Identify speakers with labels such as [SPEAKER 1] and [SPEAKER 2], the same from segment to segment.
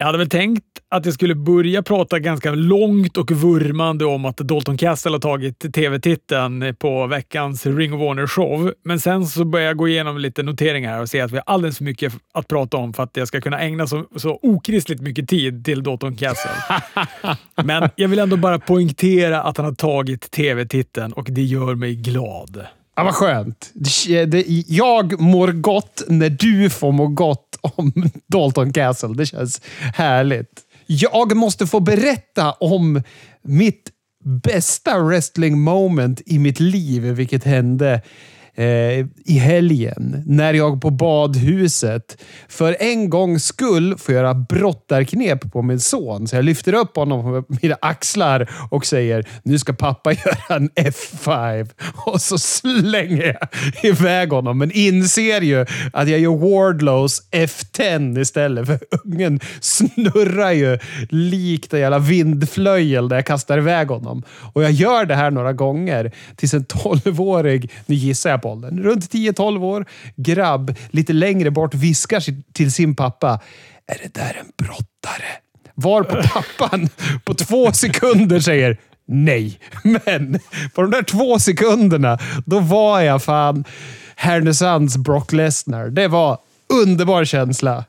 [SPEAKER 1] Jag hade väl tänkt att jag skulle börja prata ganska långt och vurmande om att Dalton Castle har tagit tv-titeln på veckans Ring of Honor-show. Men sen så började jag gå igenom lite noteringar och se att vi har alldeles för mycket att prata om för att jag ska kunna ägna så, så okristligt mycket tid till Dalton Castle. Men jag vill ändå bara poängtera att han har tagit tv-titeln och det gör mig glad.
[SPEAKER 2] Ja, vad skönt. Eh, jag mår gott när du får må gott om Dalton Castle. Det känns härligt. Jag måste få berätta om mitt bästa wrestling moment i mitt liv, vilket hände eh, i helgen när jag på badhuset för en gångs skull får göra brottarknep på min son. Så jag lyfter upp honom på mina axlar och säger nu ska pappa göra en F5. Och så slänger jag iväg honom, men inser ju att jag gör Wardlows F10 istället. För ungen snurrar ju likt en jävla vindflöjel där jag kastar iväg honom. Och jag gör det här några gånger tills en 12-årig, nu gissar jag på åldern, runt 10-12 år, grabb lite längre bort viskar till sin pappa. Är det där en brottare? Var på pappan på två sekunder säger nej. Men på de där två sekunderna, då var jag fan Härnösands Brock Lesnar. Det var underbar känsla.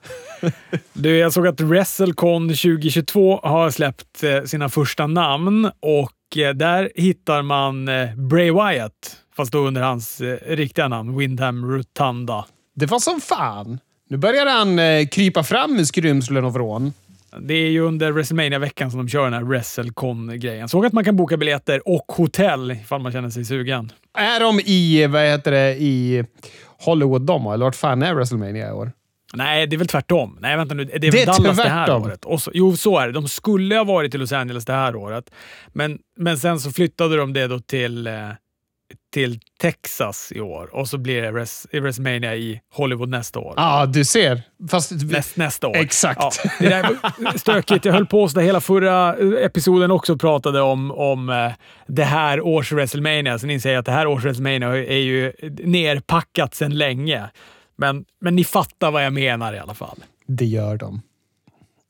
[SPEAKER 1] Du, jag såg att WrestleCon 2022 har släppt eh, sina första namn och eh, där hittar man eh, Bray Wyatt, fast då under hans eh, riktiga namn, Windham Rotunda.
[SPEAKER 2] Det var som fan. Nu börjar han eh, krypa fram med skrymslen och vrån.
[SPEAKER 1] Det är ju under WrestleMania-veckan som de kör den här WrestleCon-grejen. Såg att man kan boka biljetter och hotell ifall man känner sig sugen.
[SPEAKER 2] Är de i, vad heter det, i Hollywood de Eller vart fan är WrestleMania i år?
[SPEAKER 1] Nej, det är väl tvärtom. Nej, vänta nu. Det är,
[SPEAKER 2] Det
[SPEAKER 1] väl
[SPEAKER 2] är
[SPEAKER 1] Dallas det här
[SPEAKER 2] tvärtom.
[SPEAKER 1] året. Och så, jo, så är det. De skulle ha varit i Los Angeles det här året, men, men sen så flyttade de det då till, eh, till Texas i år och så blir det Res, WrestleMania i Hollywood nästa år.
[SPEAKER 2] Ja, ah, du ser. Fast...
[SPEAKER 1] Näst, nästa år.
[SPEAKER 2] Exakt.
[SPEAKER 1] Ja, det där var stökigt. Jag höll på så där hela förra episoden också pratade om, om eh, det här års WrestleMania. Sen inser jag att det här års WrestleMania är ju nerpackat sedan länge. Men, men ni fattar vad jag menar i alla fall.
[SPEAKER 2] Det gör de.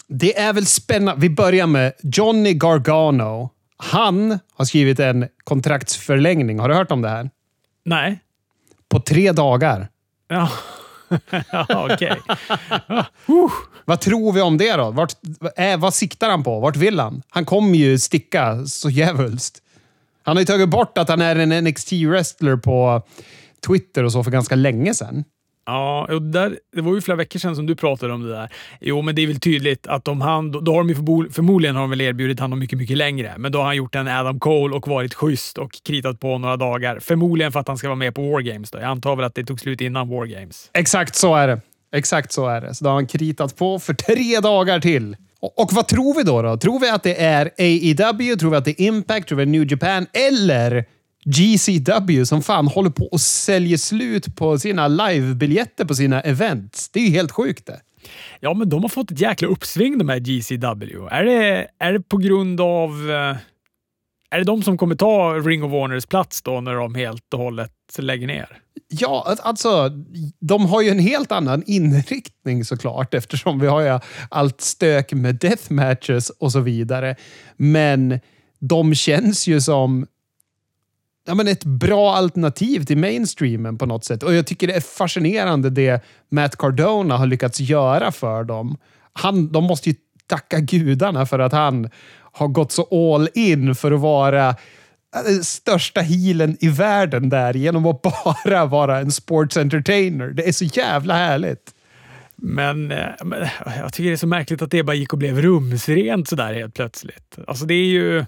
[SPEAKER 2] Det är väl spännande. Vi börjar med Johnny Gargano. Han har skrivit en kontraktsförlängning. Har du hört om det här?
[SPEAKER 1] Nej.
[SPEAKER 2] På tre dagar.
[SPEAKER 1] Ja, ja okej.
[SPEAKER 2] Vad tror vi om det då? Vart, äh, vad siktar han på? Vart vill han? Han kommer ju sticka så jävulst. Han har ju tagit bort att han är en NXT-wrestler på Twitter och så för ganska länge sedan.
[SPEAKER 1] Ja, och där, det var ju flera veckor sedan som du pratade om det där. Jo, men det är väl tydligt att om han, då, då har de ju förmodligen har de väl erbjudit honom mycket, mycket längre. Men då har han gjort en Adam Cole och varit schysst och kritat på några dagar. Förmodligen för att han ska vara med på War Games. Då. Jag antar väl att det tog slut innan War Games.
[SPEAKER 2] Exakt så är det. Exakt så är det. Så då har han kritat på för tre dagar till. Och, och vad tror vi då, då? Tror vi att det är AEW? Tror vi att det är Impact? Tror vi att det är New Japan? Eller GCW som fan håller på och säljer slut på sina livebiljetter på sina events? Det är ju helt sjukt det.
[SPEAKER 1] Ja, men de har fått ett jäkla uppsving de här GCW. Är det, är det på grund av... eh, Är det de som kommer ta Ring of Honors plats då när de helt och hållet lägger ner?
[SPEAKER 2] Ja, alltså, de har ju en helt annan inriktning såklart eftersom vi har ju allt stök med deathmatches och så vidare. Men de känns ju som ja, men ett bra alternativ till mainstreamen på något sätt. Och jag tycker det är fascinerande det Matt Cardona har lyckats göra för dem. Han, de måste ju tacka gudarna för att han har gått så all in för att vara eh, största healen i världen där genom att bara vara en sports entertainer. Det är så jävla härligt.
[SPEAKER 1] Men, eh, men jag tycker det är så märkligt att det bara gick och blev rumsrent sådär helt plötsligt. Alltså det är ju...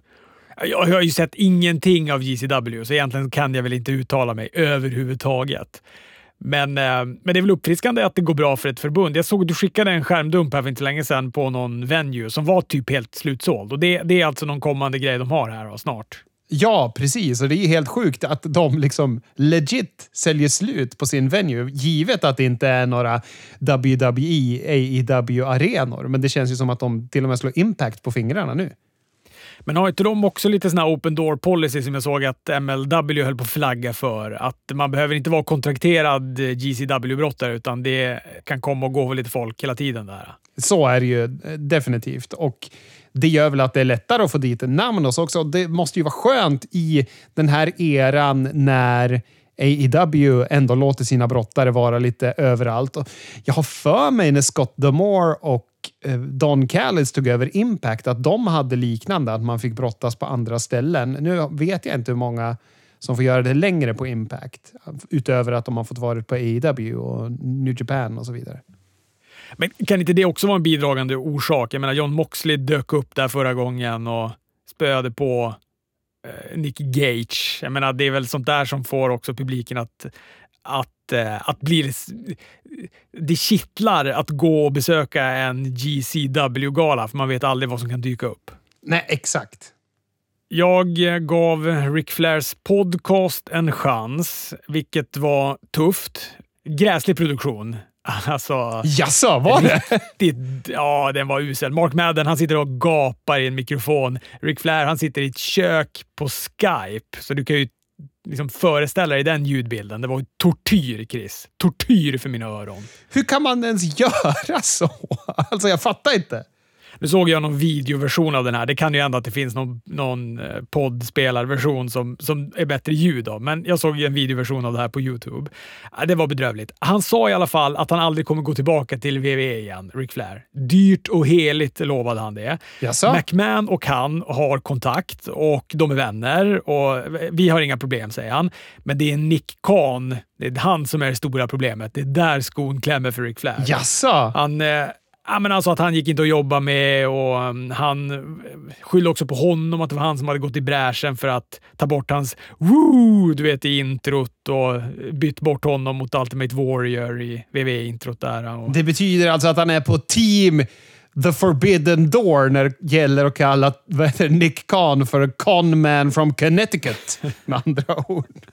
[SPEAKER 1] Jag har ju sett ingenting av GCW, så egentligen kan jag väl inte uttala mig överhuvudtaget. Men, eh, men det är väl uppfriskande att det går bra för ett förbund. Jag såg att du skickade en skärmdump här för inte länge sedan på någon venue som var typ helt slutsåld. Och det, det är alltså någon kommande grej de har här då, snart.
[SPEAKER 2] Ja, precis. Och det är helt sjukt att de liksom legit säljer slut på sin venue. Givet att det inte är några WWE, AEW-arenor. Men det känns ju som att de till och med slår impact på fingrarna nu.
[SPEAKER 1] Men har inte de också lite sån här open door policy som jag såg att MLW höll på att flagga för? Att man behöver inte vara kontrakterad GCW-brottare utan det kan komma och gå lite folk hela tiden där.
[SPEAKER 2] Så är det ju eh, definitivt. Och det gör väl att det är lättare att få dit en namn hos också. Det måste ju vara skönt i den här eran när AEW ändå låter sina brottare vara lite överallt. Och jag har för mig när Scott Demore och eh, Don Callis tog över Impact att de hade liknande, att man fick brottas på andra ställen. Nu vet jag inte hur många som får göra det längre på Impact. Utöver att de har fått vara på AEW och New Japan och så vidare.
[SPEAKER 1] Men kan inte det också vara en bidragande orsak? Jag menar, John Moxley dök upp där förra gången och spöade på Nick Gage. Jag menar, det är väl sånt där som får också publiken att, att, eh, att bli... Det kittlar att gå och besöka en GCW-gala, för man vet aldrig vad som kan dyka upp.
[SPEAKER 2] Nej, exakt.
[SPEAKER 1] Jag gav Ric Flairs podcast en chans, vilket var tufft. Gräslig produktion. Alltså,
[SPEAKER 2] Jaså, var det?
[SPEAKER 1] Riktigt, ja, den var usel. Mark Madden han sitter och gapar i en mikrofon. Rick Flair han sitter i ett kök på Skype, så du kan ju liksom föreställa dig den ljudbilden. Det var tortyr, Chris. Tortyr för mina öron.
[SPEAKER 2] Hur kan man ens göra så? Alltså, jag fattar inte.
[SPEAKER 1] Nu såg jag någon videoversion av den här. Det kan ju hända att det finns någon, någon eh, poddspelarversion som, som är bättre ljud av, men jag såg en videoversion av det här på Youtube. Det var bedrövligt. Han sa i alla fall att han aldrig kommer gå tillbaka till WWE igen, Ric Flair. Dyrt och heligt lovade han det.
[SPEAKER 2] Jaså?
[SPEAKER 1] McMahon och han har kontakt och de är vänner och vi har inga problem, säger han. Men det är Nick Khan, det är han som är det stora problemet. Det är där skon klämmer för Ric Flair.
[SPEAKER 2] Jaså?
[SPEAKER 1] Han, eh, Ja, men alltså att han gick inte att jobba med och um, han eh, skyllde också på honom att det var han som hade gått i bräschen för att ta bort hans woo, du vet i introt och eh, bytt bort honom mot Ultimate Warrior i WWE-introt där. Och...
[SPEAKER 2] Det betyder alltså att han är på team The Forbidden Door när det gäller att kalla Nick Khan för Conman from Connecticut, med andra ord.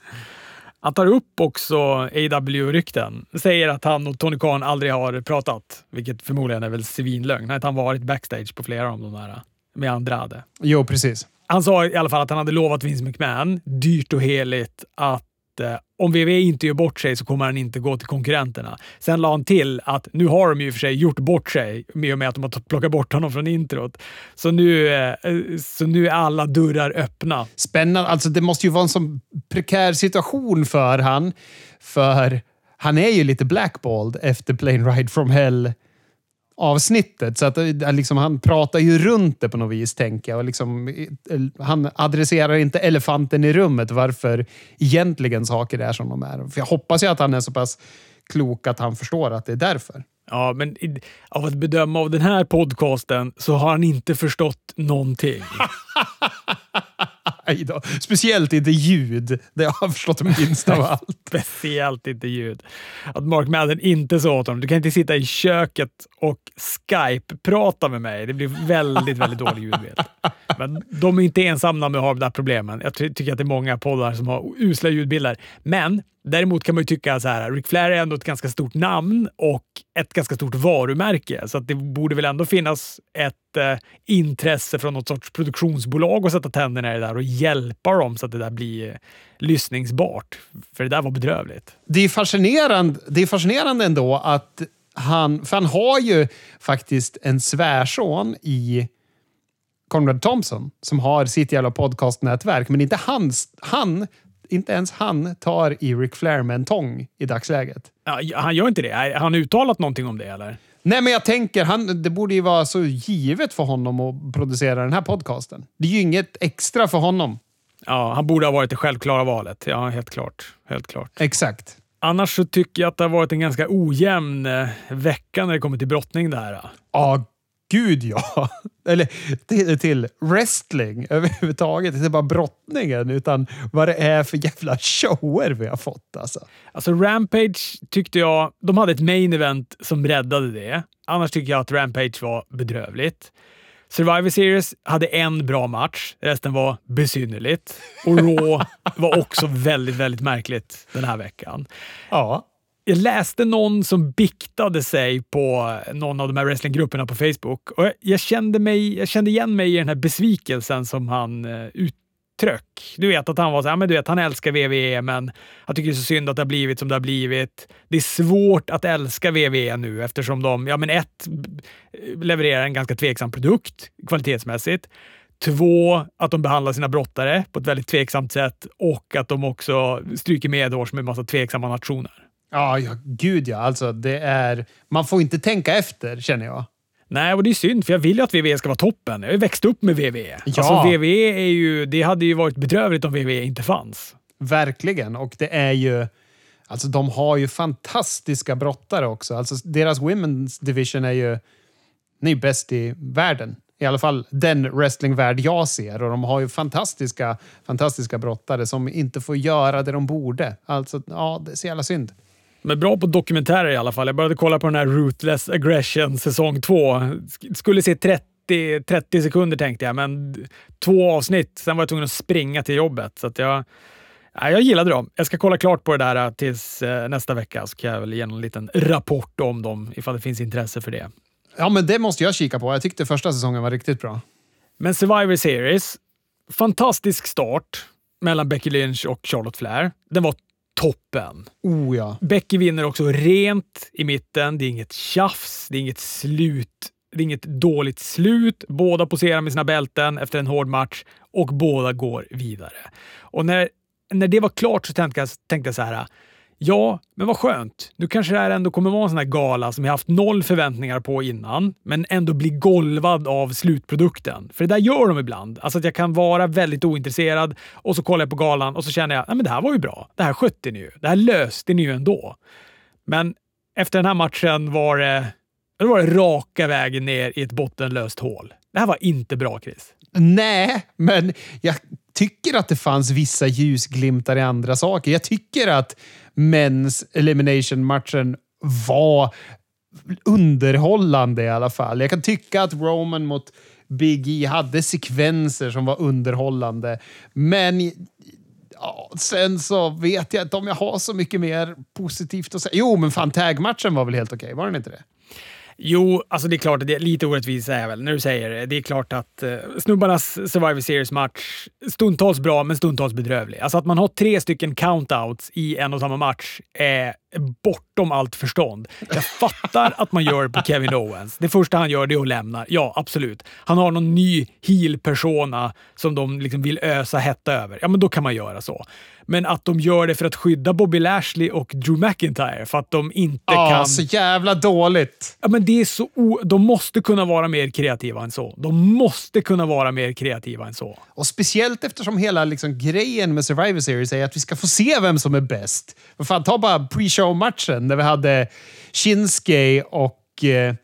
[SPEAKER 1] Han tar upp också AW-rykten. Säger att han och Tony Khan aldrig har pratat, vilket förmodligen är väl svinlögn. Att han varit backstage på flera av de där med Andrade.
[SPEAKER 2] Jo, precis.
[SPEAKER 1] Han sa i alla fall att han hade lovat Vince McMahon, dyrt och heligt, att eh, om WWE inte gör bort sig så kommer han inte gå till konkurrenterna. Sen la han till att nu har de ju för sig gjort bort sig i och med att de har plockat bort honom från introt. Så nu, eh, eh, så nu är alla dörrar öppna.
[SPEAKER 2] Spännande. Alltså, det måste ju vara en sån prekär situation för han. För han är ju lite blackballed efter Plane Ride from Hell avsnittet. Så att eh, liksom, han pratar ju runt det på något vis, tänker jag. Och liksom, eh, eh, han adresserar inte elefanten i rummet, varför egentligen saker är som de är. För jag hoppas ju att han är så pass klok att han förstår att det är därför.
[SPEAKER 1] Ja, men av att bedöma av den här podcasten så har han inte förstått någonting.
[SPEAKER 2] Speciellt inte ljud. Det har jag förstått minst av allt.
[SPEAKER 1] Speciellt inte ljud. Att Mark Madden inte sa åt honom, du kan inte sitta i köket och Skype-prata med mig. Det blir väldigt, väldigt dålig ljudbild. Men de är inte ensamma med att ha de där problemen. Jag tycker att det är många poddar som har usla ljudbilder. Men Däremot kan man ju tycka så här, Ric Flair är ändå ett ganska stort namn och ett ganska stort varumärke, så att det borde väl ändå finnas ett eh, intresse från något sorts produktionsbolag att sätta tänderna i det där och hjälpa dem så att det där blir eh, lyssningsbart. För det där var bedrövligt.
[SPEAKER 2] Det är fascinerande, det är fascinerande ändå att han, för han har ju faktiskt en svärson i Conrad Thompson som har sitt jävla podcastnätverk, men inte hans, han inte ens han tar i Ric Flair med en tång i dagsläget.
[SPEAKER 1] Ja, han gör inte det? Har han uttalat någonting om det eller?
[SPEAKER 2] Nej, men jag tänker, han, det borde ju vara så givet för honom att producera den här podcasten. Det är ju inget extra för honom.
[SPEAKER 1] Ja, han borde ha varit det självklara valet. Ja, helt klart. Helt klart.
[SPEAKER 2] Exakt.
[SPEAKER 1] Annars så tycker jag att det har varit en ganska ojämn eh, vecka när det kommer till brottning där.
[SPEAKER 2] Ja, Gud ja! Eller till, till wrestling överhuvudtaget. Inte bara brottningen, utan vad det är för jävla shower vi har fått. Alltså.
[SPEAKER 1] alltså Rampage tyckte jag, de hade ett main event som räddade det. Annars tycker jag att Rampage var bedrövligt. Survivor Series hade en bra match, resten var besynnerligt. Och Raw var också väldigt, väldigt märkligt den här veckan.
[SPEAKER 2] Ja
[SPEAKER 1] jag läste någon som biktade sig på någon av de här wrestlinggrupperna på Facebook och jag kände, mig, jag kände igen mig i den här besvikelsen som han uh, uttryck. Du vet att han var så här, men du vet, han älskar WWE, men han tycker det är så synd att det har blivit som det har blivit. Det är svårt att älska WWE nu eftersom de, ja men ett, eh, levererar en ganska tveksam produkt kvalitetsmässigt. Två, att de behandlar sina brottare på ett väldigt tveksamt sätt och att de också stryker medhårs med en massa tveksamma nationer.
[SPEAKER 2] Ja, ja, gud ja. Alltså, det är... Man får inte tänka efter, känner jag.
[SPEAKER 1] Nej, och det är synd, för jag vill ju att WWE ska vara toppen. Jag har ju växt upp med WWE.
[SPEAKER 2] Ja.
[SPEAKER 1] Alltså, WWE är ju, det hade ju varit bedrövligt om WWE inte fanns.
[SPEAKER 2] Verkligen. Och det är ju... Alltså, de har ju fantastiska brottare också. Alltså, deras Women's Division är ju... Ni är bäst i världen. I alla fall den wrestlingvärld jag ser. Och de har ju fantastiska, fantastiska brottare som inte får göra det de borde. Alltså, ja, det är så jävla synd.
[SPEAKER 1] Men bra på dokumentärer i alla fall. Jag började kolla på den här Ruthless Aggression säsong 2. Skulle se 30, 30 sekunder tänkte jag, men två avsnitt. Sen var jag tvungen att springa till jobbet. Så att jag, ja, jag gillade dem. Jag ska kolla klart på det där äh, tills eh, nästa vecka, så kan jag väl ge en liten rapport om dem ifall det finns intresse för det.
[SPEAKER 2] Ja, men det måste jag kika på. Jag tyckte första säsongen var riktigt bra.
[SPEAKER 1] Men Survivor Series, fantastisk start mellan Becky Lynch och Charlotte Flair. Den var toppen.
[SPEAKER 2] Oh ja.
[SPEAKER 1] Becky vinner också rent i mitten. Det är inget tjafs, det är inget slut. Det är inget dåligt slut. Båda poserar med sina bälten efter en hård match och båda går vidare. Och när, när det var klart så tänkte jag, tänkte jag så här. Ja, men vad skönt. Nu kanske det här ändå kommer vara en sån här gala som jag haft noll förväntningar på innan, men ändå bli golvad av slutprodukten. För det där gör de ibland. Alltså att jag kan vara väldigt ointresserad och så kollar jag på galan och så känner jag, att det här var ju bra. Det här skötte ni ju. Det här löste ni ju ändå. Men efter den här matchen var det, det var det raka vägen ner i ett bottenlöst hål. Det här var inte bra, Chris.
[SPEAKER 2] Nej, men jag tycker att det fanns vissa ljusglimtar i andra saker. Jag tycker att Men's Elimination-matchen var underhållande i alla fall. Jag kan tycka att Roman mot Big E hade sekvenser som var underhållande. Men ja, sen så vet jag inte om jag har så mycket mer positivt att säga. Jo, men fan, tag-matchen var väl helt okej? Okay, var den inte det?
[SPEAKER 1] Jo, alltså det är klart, det är lite orättvist är väl när du säger det. Det är klart att eh, snubbarnas Survivor Series-match stundtals bra, men stundtals bedrövlig. Alltså att man har tre stycken countouts i en och samma match är bortom allt förstånd. Jag fattar att man gör på Kevin Owens. Det första han gör det är att lämna. Ja, absolut. Han har någon ny heel-persona som de liksom vill ösa hetta över. Ja, men då kan man göra så. Men att de gör det för att skydda Bobby Lashley och Drew McIntyre för att de inte
[SPEAKER 2] ja,
[SPEAKER 1] kan...
[SPEAKER 2] så jävla dåligt!
[SPEAKER 1] Ja, men det är så o... De måste kunna vara mer kreativa än så. De måste kunna vara mer kreativa än så.
[SPEAKER 2] Och speciellt eftersom hela liksom, grejen med Survivor Series är att vi ska få se vem som är bäst. För fan, ta bara pre-show-matchen där vi hade Shinsuke och... Eh,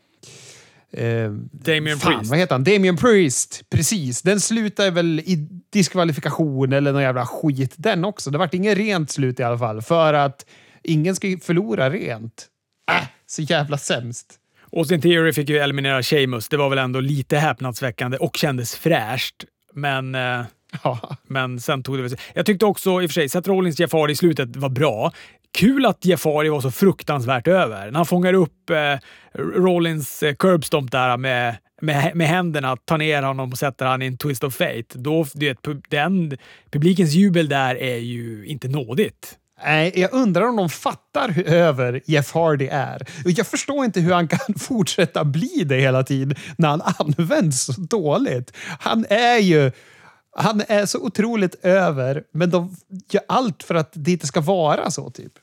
[SPEAKER 1] Eh, Damien
[SPEAKER 2] fan,
[SPEAKER 1] Priest.
[SPEAKER 2] Vad heter han? Damien Priest. Precis. Den slutar väl i diskvalifikation eller någon jävla skit den också. Det vart inget rent slut i alla fall. För att ingen ska förlora rent. Äh, så jävla sämst.
[SPEAKER 1] Austin Theory fick ju eliminera Sheamus. Det var väl ändå lite häpnadsväckande och kändes fräscht. Men... Eh...
[SPEAKER 2] Ja.
[SPEAKER 1] Men sen tog det väl Jag tyckte också i och för sig Seth Rollins Jeff Hardy i slutet var bra. Kul att Jafari var så fruktansvärt över. När han fångar upp eh, Rollins eh, curbstomp där med, med, med händerna, tar ner honom och sätter han i en twist of fate. Då, vet, den, publikens jubel där är ju inte nådigt.
[SPEAKER 2] Nej, jag undrar om de fattar hur över Jeff Hardy är. Jag förstår inte hur han kan fortsätta bli det hela tiden när han används så dåligt. Han är ju han är så otroligt över, men de gör allt för att det inte ska vara så. typ.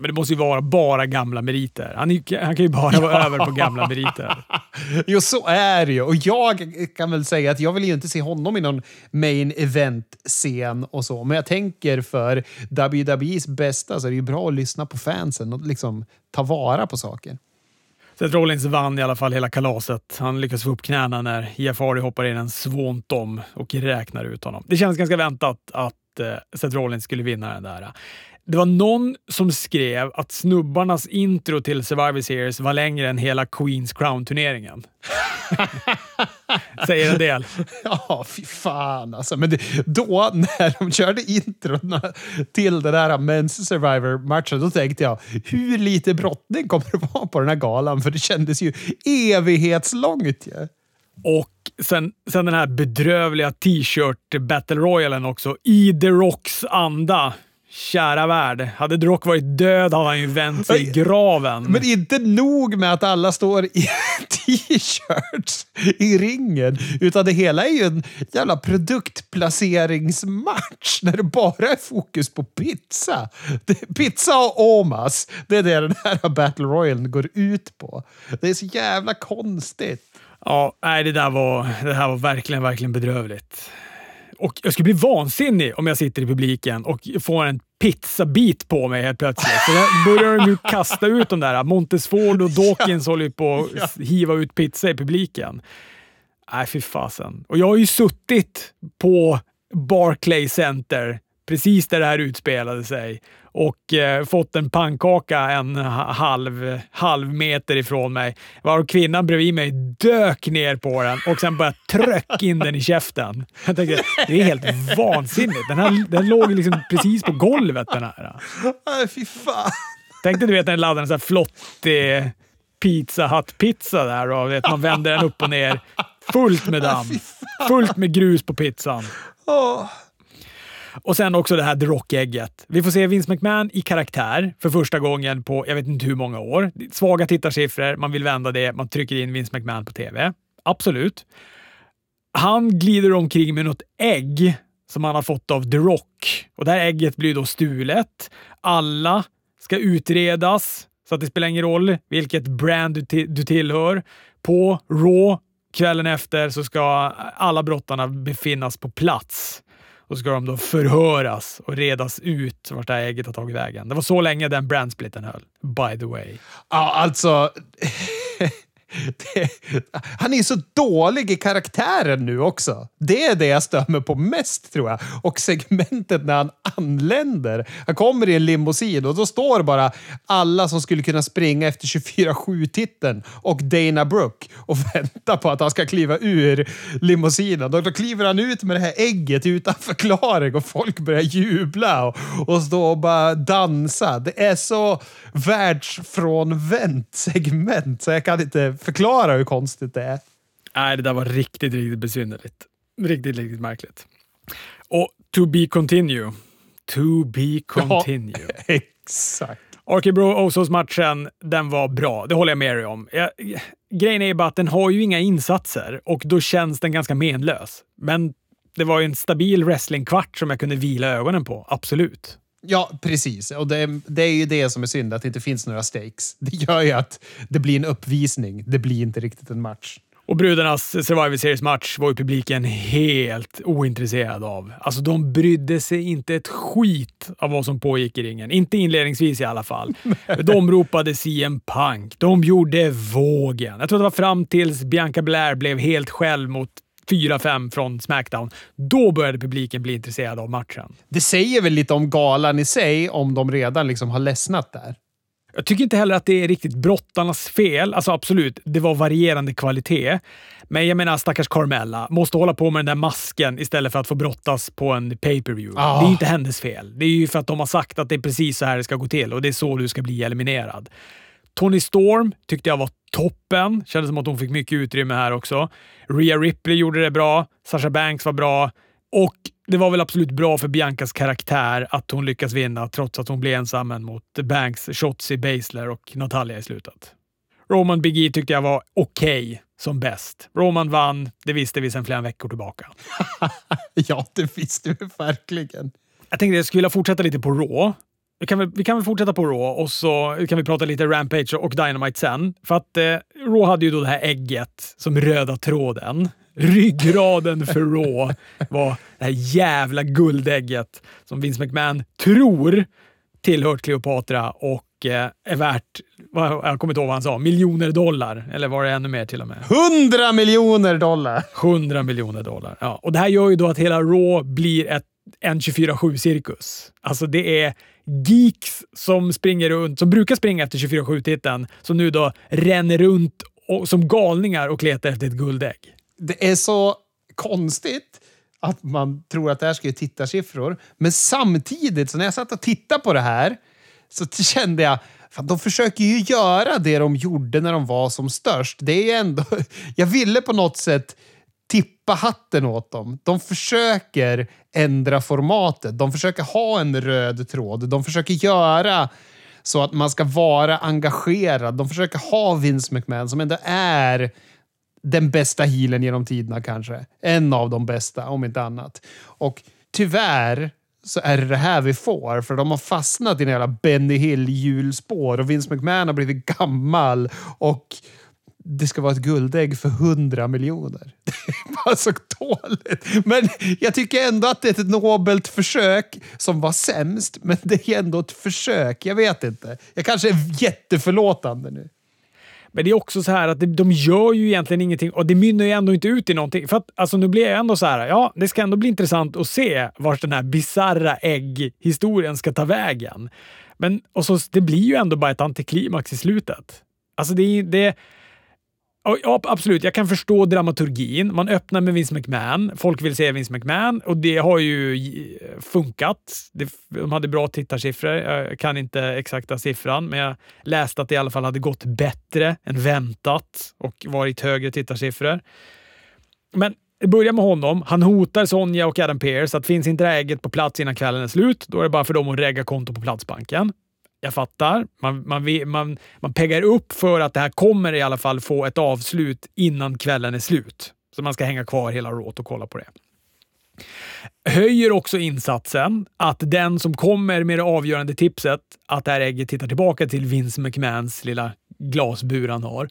[SPEAKER 1] Men det måste ju vara bara gamla meriter. Han, han kan ju bara vara över på gamla meriter.
[SPEAKER 2] jo, så är det ju. Och jag kan väl säga att jag vill ju inte se honom i någon main event-scen och så. Men jag tänker för WWEs bästa så är det ju bra att lyssna på fansen och liksom ta vara på saker.
[SPEAKER 1] Seth Rollins vann i alla fall hela kalaset. Han lyckas få upp knäna när Jeff Hardy hoppar in en svåntom och räknar ut honom. Det känns ganska väntat att uh, Seth Rollins skulle vinna den där. Det var någon som skrev att snubbarnas intro till Survivor Series var längre än hela Queens Crown-turneringen. säger en del.
[SPEAKER 2] Ja, fy fan alltså. Men det, då när de körde introna till den där Men's Survivor-matchen, då tänkte jag hur lite brottning kommer det vara på den här galan? För det kändes ju evighetslångt ju.
[SPEAKER 1] Och sen, sen den här bedrövliga t-shirt battle royalen också, i The Rocks anda. Kära värld. Hade The Rock varit död hade han ju vänt sig i graven.
[SPEAKER 2] Men inte nog med att alla står i t-shirts i ringen, utan det hela är ju en jävla produktplaceringsmatch när det bara är fokus på pizza. Pizza och Omas, det är det den här Battle Royale går ut på. Det är så jävla konstigt.
[SPEAKER 1] Ja, nej, det där var, det här var verkligen, verkligen bedrövligt. Och jag skulle bli vansinnig om jag sitter i publiken och får en pizzabit på mig helt plötsligt. Så där börjar de nu kasta ut de där. Montesford och Dawkins håller ju på att hiva ut pizza i publiken. Nej, fy fasen. Och jag har ju suttit på Barclay Center, precis där det här utspelade sig, och eh, fått en pannkaka en halv, halv meter ifrån mig. Var kvinnan bredvid mig dök ner på den och sen bara tröck in den i käften. Jag tänkte, det är helt vansinnigt. Den, här, den låg liksom precis på golvet den här.
[SPEAKER 2] Nej, fy fan.
[SPEAKER 1] Tänk dig du vet när den laddar en sån här flottig Pizza Hut-pizza där och vet, man vänder den upp och ner. Fullt med damm. Fullt med grus på pizzan. Och sen också det här The Rock-ägget. Vi får se Vince McMahon i karaktär för första gången på jag vet inte hur många år. Svaga tittarsiffror, man vill vända det, man trycker in Vince McMahon på TV. Absolut. Han glider omkring med något ägg som han har fått av The Rock. Och det här ägget blir då stulet. Alla ska utredas, så att det spelar ingen roll vilket brand du, du tillhör. På Raw kvällen efter så ska alla brottarna befinnas på plats. Och så ska de då förhöras och redas ut vart det här ägget har tagit vägen. Det var så länge den brandsplitten höll, by the way.
[SPEAKER 2] Ja, alltså... Det, han är så dålig i karaktären nu också. Det är det jag stör på mest tror jag. Och segmentet när han anländer. Han kommer i en limousin och då står bara alla som skulle kunna springa efter 24-7-titeln och Dana Brooke och väntar på att han ska kliva ur limousinen. Då, då kliver han ut med det här ägget utan förklaring och folk börjar jubla och, och stå och bara dansa. Det är så världsfrånvänt segment så jag kan inte förklara hur konstigt det är.
[SPEAKER 1] Nej, det där var riktigt, riktigt besynnerligt. Riktigt, riktigt märkligt. Och to be continue. To be continue.
[SPEAKER 2] Exakt.
[SPEAKER 1] RK Bro Osos-matchen, den var bra. Det håller jag med dig om. Jag, grejen är bara att den har ju inga insatser och då känns den ganska menlös. Men det var ju en stabil wrestlingkvart som jag kunde vila ögonen på. Absolut.
[SPEAKER 2] Ja, precis. Och det, det är ju det som är synd, att det inte finns några stakes. Det gör ju att det blir en uppvisning. Det blir inte riktigt en match.
[SPEAKER 1] Och brudarnas Survivor Series-match var ju publiken helt ointresserad av. Alltså, de brydde sig inte ett skit av vad som pågick i ringen. Inte inledningsvis i alla fall. De ropade CM Punk. De gjorde vågen. Jag tror det var fram tills Bianca Blair blev helt själv mot 4-5 från Smackdown. Då började publiken bli intresserad av matchen.
[SPEAKER 2] Det säger väl lite om galan i sig, om de redan liksom har ledsnat där.
[SPEAKER 1] Jag tycker inte heller att det är riktigt brottarnas fel. Alltså absolut, det var varierande kvalitet. Men jag menar stackars Carmella måste hålla på med den där masken istället för att få brottas på en pay-per-view.
[SPEAKER 2] Ah.
[SPEAKER 1] Det är inte hennes fel. Det är ju för att de har sagt att det är precis så här det ska gå till och det är så du ska bli eliminerad. Tony Storm tyckte jag var toppen. Kändes som att hon fick mycket utrymme här också. Rhea Ripley gjorde det bra. Sasha Banks var bra. Och det var väl absolut bra för Biancas karaktär att hon lyckas vinna trots att hon blev ensam mot Banks, Shotzi, Baszler och Natalia i slutet. Roman Big E tyckte jag var okej som bäst. Roman vann, det visste vi sedan flera veckor tillbaka.
[SPEAKER 2] ja, det visste vi verkligen.
[SPEAKER 1] Jag tänkte jag skulle vilja fortsätta lite på Raw. Vi kan, väl, vi kan väl fortsätta på Raw och så kan vi prata lite Rampage och Dynamite sen. För att eh, Raw hade ju då det här ägget som röda tråden. Ryggraden för Raw var det här jävla guldägget som Vince McMahon tror tillhört Cleopatra och eh, är värt, jag kommer inte ihåg vad han sa, miljoner dollar. Eller var det ännu mer till och med?
[SPEAKER 2] 100 miljoner dollar!
[SPEAKER 1] 100 miljoner dollar. Ja, och det här gör ju då att hela Raw blir ett, en 24-7-cirkus. Alltså det är geeks som springer runt, som brukar springa efter 24-7-titeln, som nu då ränner runt och, som galningar och letar efter ett guldägg.
[SPEAKER 2] det är så konstigt att man tror att det här ska ge tittarsiffror. Men samtidigt, så när jag satt och tittade på det här, så kände jag Fan, de försöker ju göra det de gjorde när de var som störst. Det är ändå... Jag ville på något sätt tippa hatten åt dem. De försöker ändra formatet. De försöker ha en röd tråd. De försöker göra så att man ska vara engagerad. De försöker ha Vince McMahon som ändå är den bästa healen genom tiderna kanske. En av de bästa, om inte annat. Och tyvärr så är det det här vi får. För de har fastnat i en jävla Benny Hill-hjulspår och Vince McMahon har blivit gammal och det ska vara ett guldägg för hundra miljoner. Det är bara så dåligt. Men jag tycker ändå att det är ett nobelt försök som var sämst. Men det är ändå ett försök. Jag vet inte. Jag kanske är jätteförlåtande nu.
[SPEAKER 1] Men det är också så här att de gör ju egentligen ingenting och det mynnar ju ändå inte ut i någonting. För att alltså, nu blir jag ändå så här, ja, det ska ändå bli intressant att se vart den här bizarra ägghistorien ska ta vägen. Men och så, det blir ju ändå bara ett antiklimax i slutet. Alltså det, det, Ja, absolut. Jag kan förstå dramaturgin. Man öppnar med Vince McMahon. Folk vill se Vince McMahon och det har ju eh, funkat. De hade bra tittarsiffror. Jag kan inte exakta siffran, men jag läste att det i alla fall hade gått bättre än väntat och varit högre tittarsiffror. Men börja med honom. Han hotar Sonja och Adam Pearce att finns inte ägget på plats innan kvällen är slut, då är det bara för dem att regga konto på Platsbanken. Jag fattar. Man, man, man, man peggar upp för att det här kommer i alla fall få ett avslut innan kvällen är slut. Så man ska hänga kvar hela råt och kolla på det. Höjer också insatsen att den som kommer med det avgörande tipset att det här ägget tittar tillbaka till Vince McMahons lilla glasbur han har.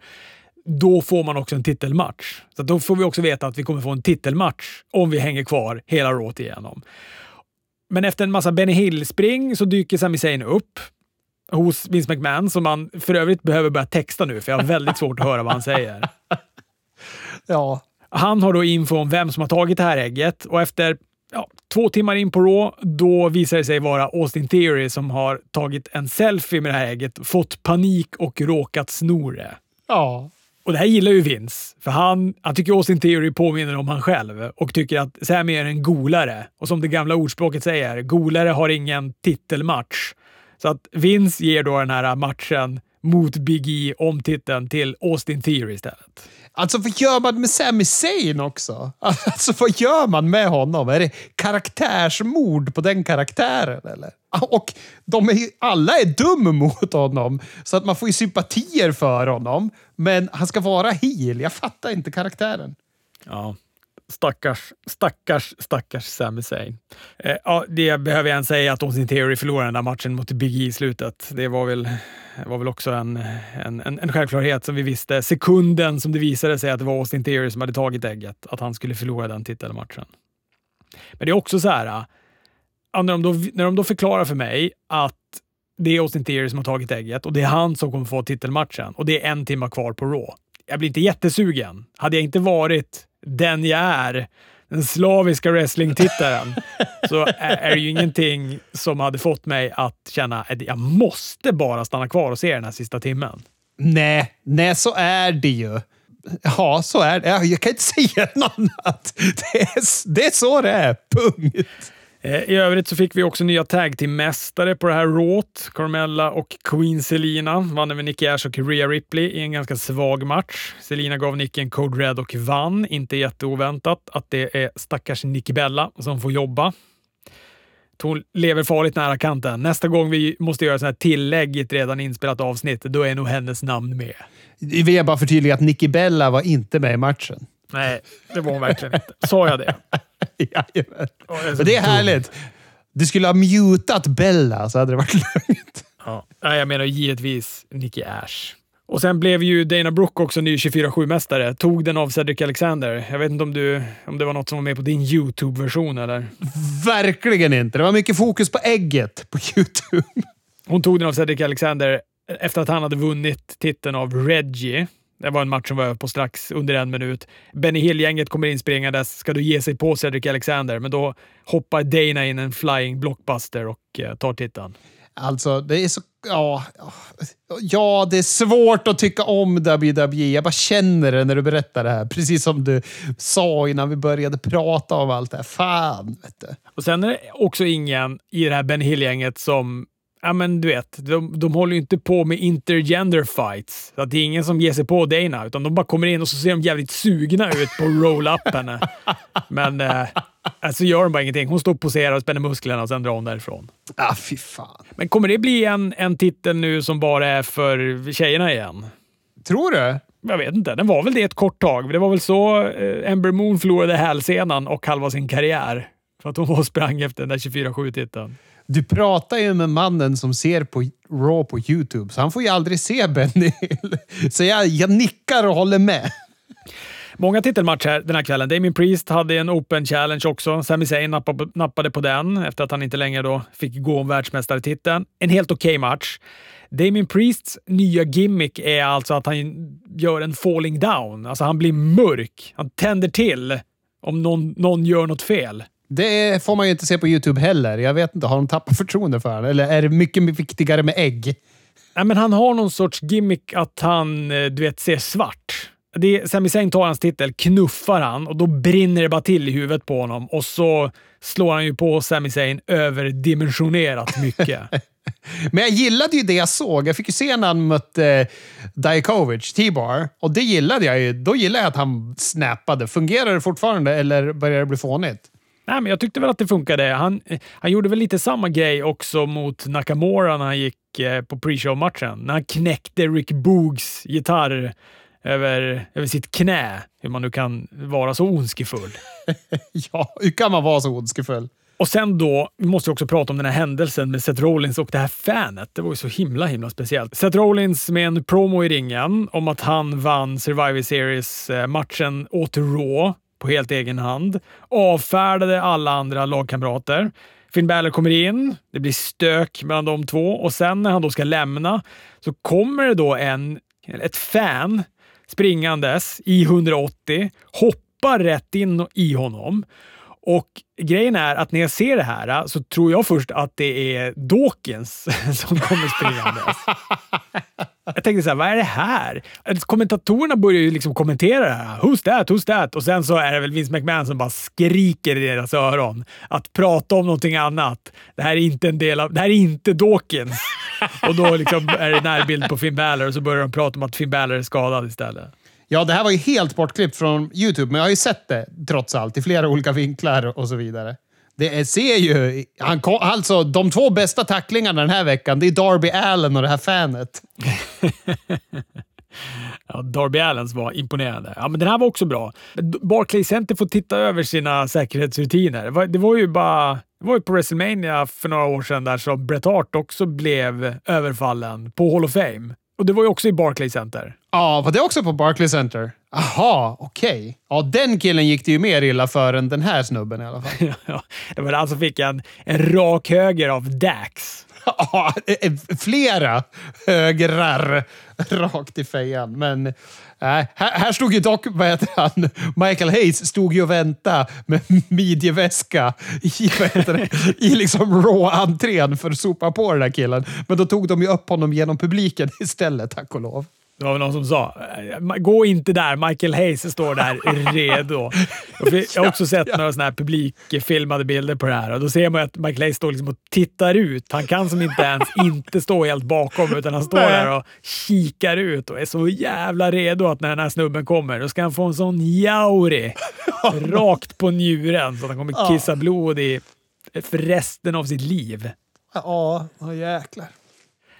[SPEAKER 1] Då får man också en titelmatch. Så då får vi också veta att vi kommer få en titelmatch om vi hänger kvar hela råt igenom. Men efter en massa Benny Hill-spring så dyker Sami Zayn upp hos Vince McMahon som man för övrigt behöver börja texta nu, för jag har väldigt svårt att höra vad han säger.
[SPEAKER 2] Ja.
[SPEAKER 1] Han har då info om vem som har tagit det här ägget och efter ja, två timmar in på Raw, då visar det sig vara Austin Theory som har tagit en selfie med det här ägget, fått panik och råkat sno det.
[SPEAKER 2] Ja.
[SPEAKER 1] Och det här gillar ju Vince, för han, han tycker Austin Theory påminner om han själv och tycker att Sammy är en golare. Och som det gamla ordspråket säger, golare har ingen titelmatch. Så att Vince ger då den här matchen mot Big E om titeln till Austin Theory istället.
[SPEAKER 2] Alltså vad gör man med Sami Zayn också? Alltså vad gör man med honom? Är det karaktärsmord på den karaktären eller? Och de är ju, alla är dum mot honom, så att man får ju sympatier för honom. Men han ska vara heel. Jag fattar inte karaktären.
[SPEAKER 1] Ja, Stackars, stackars, stackars Sami Zayn. Eh, ja, det behöver jag ens säga att Austin Theory förlorade den där matchen mot Big E i slutet. Det var väl, var väl också en, en, en, en självklarhet som vi visste sekunden som det visade sig att det var Austin Theory som hade tagit ägget, att han skulle förlora den titelmatchen. Men det är också så här, eh, ja, när, de då, när de då förklarar för mig att det är Austin Theory som har tagit ägget och det är han som kommer få titelmatchen och det är en timme kvar på Raw. Jag blir inte jättesugen. Hade jag inte varit den jag är, den slaviska wrestlingtittaren, så är det ju ingenting som hade fått mig att känna att jag måste bara stanna kvar och se den här sista timmen.
[SPEAKER 2] Nej, nej så är det ju. Ja, så är det. Jag kan inte säga något annat. Det är, det är så det är. Punkt.
[SPEAKER 1] Eh, I övrigt så fick vi också nya tag till mästare på det här Rawt. Carmella och Queen Selina vann över Nicky Ash och Rhea Ripley i en ganska svag match. Selina gav Nicky en Code Red och vann. Inte jätteoväntat att det är stackars Nicky Bella som får jobba. Hon lever farligt nära kanten. Nästa gång vi måste göra så här tillägg i ett redan inspelat avsnitt, då är nog hennes namn med.
[SPEAKER 2] Vi vill bara förtydliga att Nicky Bella var inte med i matchen.
[SPEAKER 1] Nej, det var hon verkligen inte. Sa jag det?
[SPEAKER 2] Jajamän. Oh, det är härligt. Du skulle ha mutat Bella så hade det varit lugnt.
[SPEAKER 1] Ja. jag menar givetvis Nicky Ash. Och sen blev ju Dana Brooke också ny 24-7-mästare. Tog den av Cedric Alexander. Jag vet inte om, du, om det var något som var med på din YouTube-version eller?
[SPEAKER 2] Verkligen inte. Det var mycket fokus på ägget på YouTube.
[SPEAKER 1] Hon tog den av Cedric Alexander efter att han hade vunnit titeln av Reggie. Det var en match som var på strax under en minut. Benny Hill-gänget kommer inspringandes, ska då ge sig på Cedric Alexander, men då hoppar Dana in en flying blockbuster och eh, tar titeln.
[SPEAKER 2] Alltså, det är så... Ja, ja, det är svårt att tycka om WWE. Jag bara känner det när du berättar det här. Precis som du sa innan vi började prata om allt det här. Fan, vet du.
[SPEAKER 1] Och sen är det också ingen i det här Ben Hill-gänget som Ja, men du vet, de, de håller ju inte på med intergender fights. Så att det är ingen som ger sig på Dana, utan de bara kommer in och så ser de jävligt sugna ut på roll-upen. men eh, alltså gör de bara ingenting. Hon står och poserar och spänner musklerna och sen drar hon därifrån.
[SPEAKER 2] Ah, fy fan.
[SPEAKER 1] Men kommer det bli en, en titel nu som bara är för tjejerna igen?
[SPEAKER 2] Tror du?
[SPEAKER 1] Jag vet inte. Den var väl det ett kort tag. Det var väl så eh, Ember Moon förlorade hälsenan och halva sin karriär. För att hon var och sprang efter den där 24-7-titeln.
[SPEAKER 2] Du pratar ju med mannen som ser på Raw på YouTube, så han får ju aldrig se Benny Hill. Så jag, jag nickar och håller med.
[SPEAKER 1] Många titelmatcher den här kvällen. Damien Priest hade en Open Challenge också. Sami Zayn nappade på den efter att han inte längre då fick gå om världsmästartiteln. En helt okej okay match. Damien Priests nya gimmick är alltså att han gör en falling down. Alltså han blir mörk. Han tänder till om någon, någon gör något fel.
[SPEAKER 2] Det får man ju inte se på YouTube heller. Jag vet inte, har de tappat förtroende för honom? Eller är det mycket viktigare med ägg?
[SPEAKER 1] Nej, men han har någon sorts gimmick att han, eh, du vet, ser svart. Det Sami Zayn tar hans titel, knuffar han och då brinner det bara till i huvudet på honom och så slår han ju på Sami Zayn överdimensionerat mycket.
[SPEAKER 2] Men jag gillade ju det jag såg. Jag fick ju se när han mötte eh, Dijakovic, T-bar, och det gillade jag ju. Då gillade jag att han snappade. Fungerar det fortfarande eller börjar det bli fånigt?
[SPEAKER 1] Nej, men jag tyckte väl att det funkade. Han, han gjorde väl lite samma grej också mot Nakamura när han gick eh, på pre-show-matchen. När han knäckte Rick Boogs gitarr över, över sitt knä. Hur man nu kan vara så ondskefull.
[SPEAKER 2] ja, hur kan man vara så ondskefull?
[SPEAKER 1] Och sen då, vi måste också prata om den här händelsen med Seth Rollins och det här fanet. Det var ju så himla, himla speciellt. Seth Rollins med en promo i ringen om att han vann Survivor Series-matchen eh, åt Raw på helt egen hand. Avfärdade alla andra lagkamrater. Finn Balor kommer in, det blir stök mellan de två och sen när han då ska lämna så kommer det då en, ett fan springandes i 180, hoppar rätt in i honom och grejen är att när jag ser det här så tror jag först att det är Dawkins som kommer springandes. Jag tänkte så här, vad är det här? Kommentatorerna börjar ju liksom kommentera det här. Who's that? Who's that? Och sen så är det väl Vince McMahon som bara skriker i deras öron. Att prata om någonting annat. Det här är inte en del av... Det här är inte Dawkins. och då liksom är det närbild på Finn Balor och så börjar de prata om att Finn Balor är skadad istället.
[SPEAKER 2] Ja, det här var ju helt bortklippt från YouTube, men jag har ju sett det trots allt i flera olika vinklar och så vidare. Det ser ju... Han kom, alltså, de två bästa tacklingarna den här veckan, det är Darby Allen och det här fanet.
[SPEAKER 1] ja, Darby Allens var imponerande. Ja, men den här var också bra. Barclays Center får titta över sina säkerhetsrutiner. Det var, det var ju bara... Det var ju på WrestleMania för några år sedan där som Bret Hart också blev överfallen på Hall of Fame. Och det var ju också i Barclays Center.
[SPEAKER 2] Ja, var det också på Barclays Center? Aha, okej. Okay. Ja, den killen gick det ju mer illa för än den här snubben i alla fall.
[SPEAKER 1] ja, det var han som fick en, en rak höger av Dax.
[SPEAKER 2] Ja, eh, flera högrar rakt i fejan. Men äh, här, här stod ju dock, vad heter han, Michael Hayes stod ju och väntade med midjeväska i, det, i liksom raw-entrén för att sopa på den där killen. Men då tog de ju upp honom genom publiken istället, tack och lov.
[SPEAKER 1] Det var någon som sa “Gå inte där, Michael Hayes står där redo”. Jag har också sett några såna här publikfilmade bilder på det här och då ser man att Michael Hayes står liksom och tittar ut. Han kan som inte ens inte stå helt bakom utan han står Nej. där och kikar ut och är så jävla redo att när den här snubben kommer då ska han få en sån jauri rakt på njuren så att han kommer kissa blod i för resten av sitt liv.
[SPEAKER 2] Ja, oh, jäklar.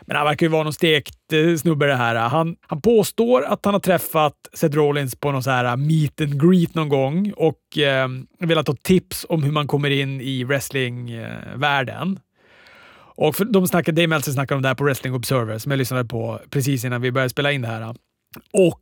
[SPEAKER 1] Men han verkar ju vara någon stekt eh, snubbe det här. Han, han påstår att han har träffat Seth Rollins på någon så här eh, meet and greet någon gång och eh, velat ha tips om hur man kommer in i wrestlingvärlden. Och för, de snackade, Dave Meltzer snackade om det här på Wrestling Observer som jag lyssnade på precis innan vi började spela in det här. Och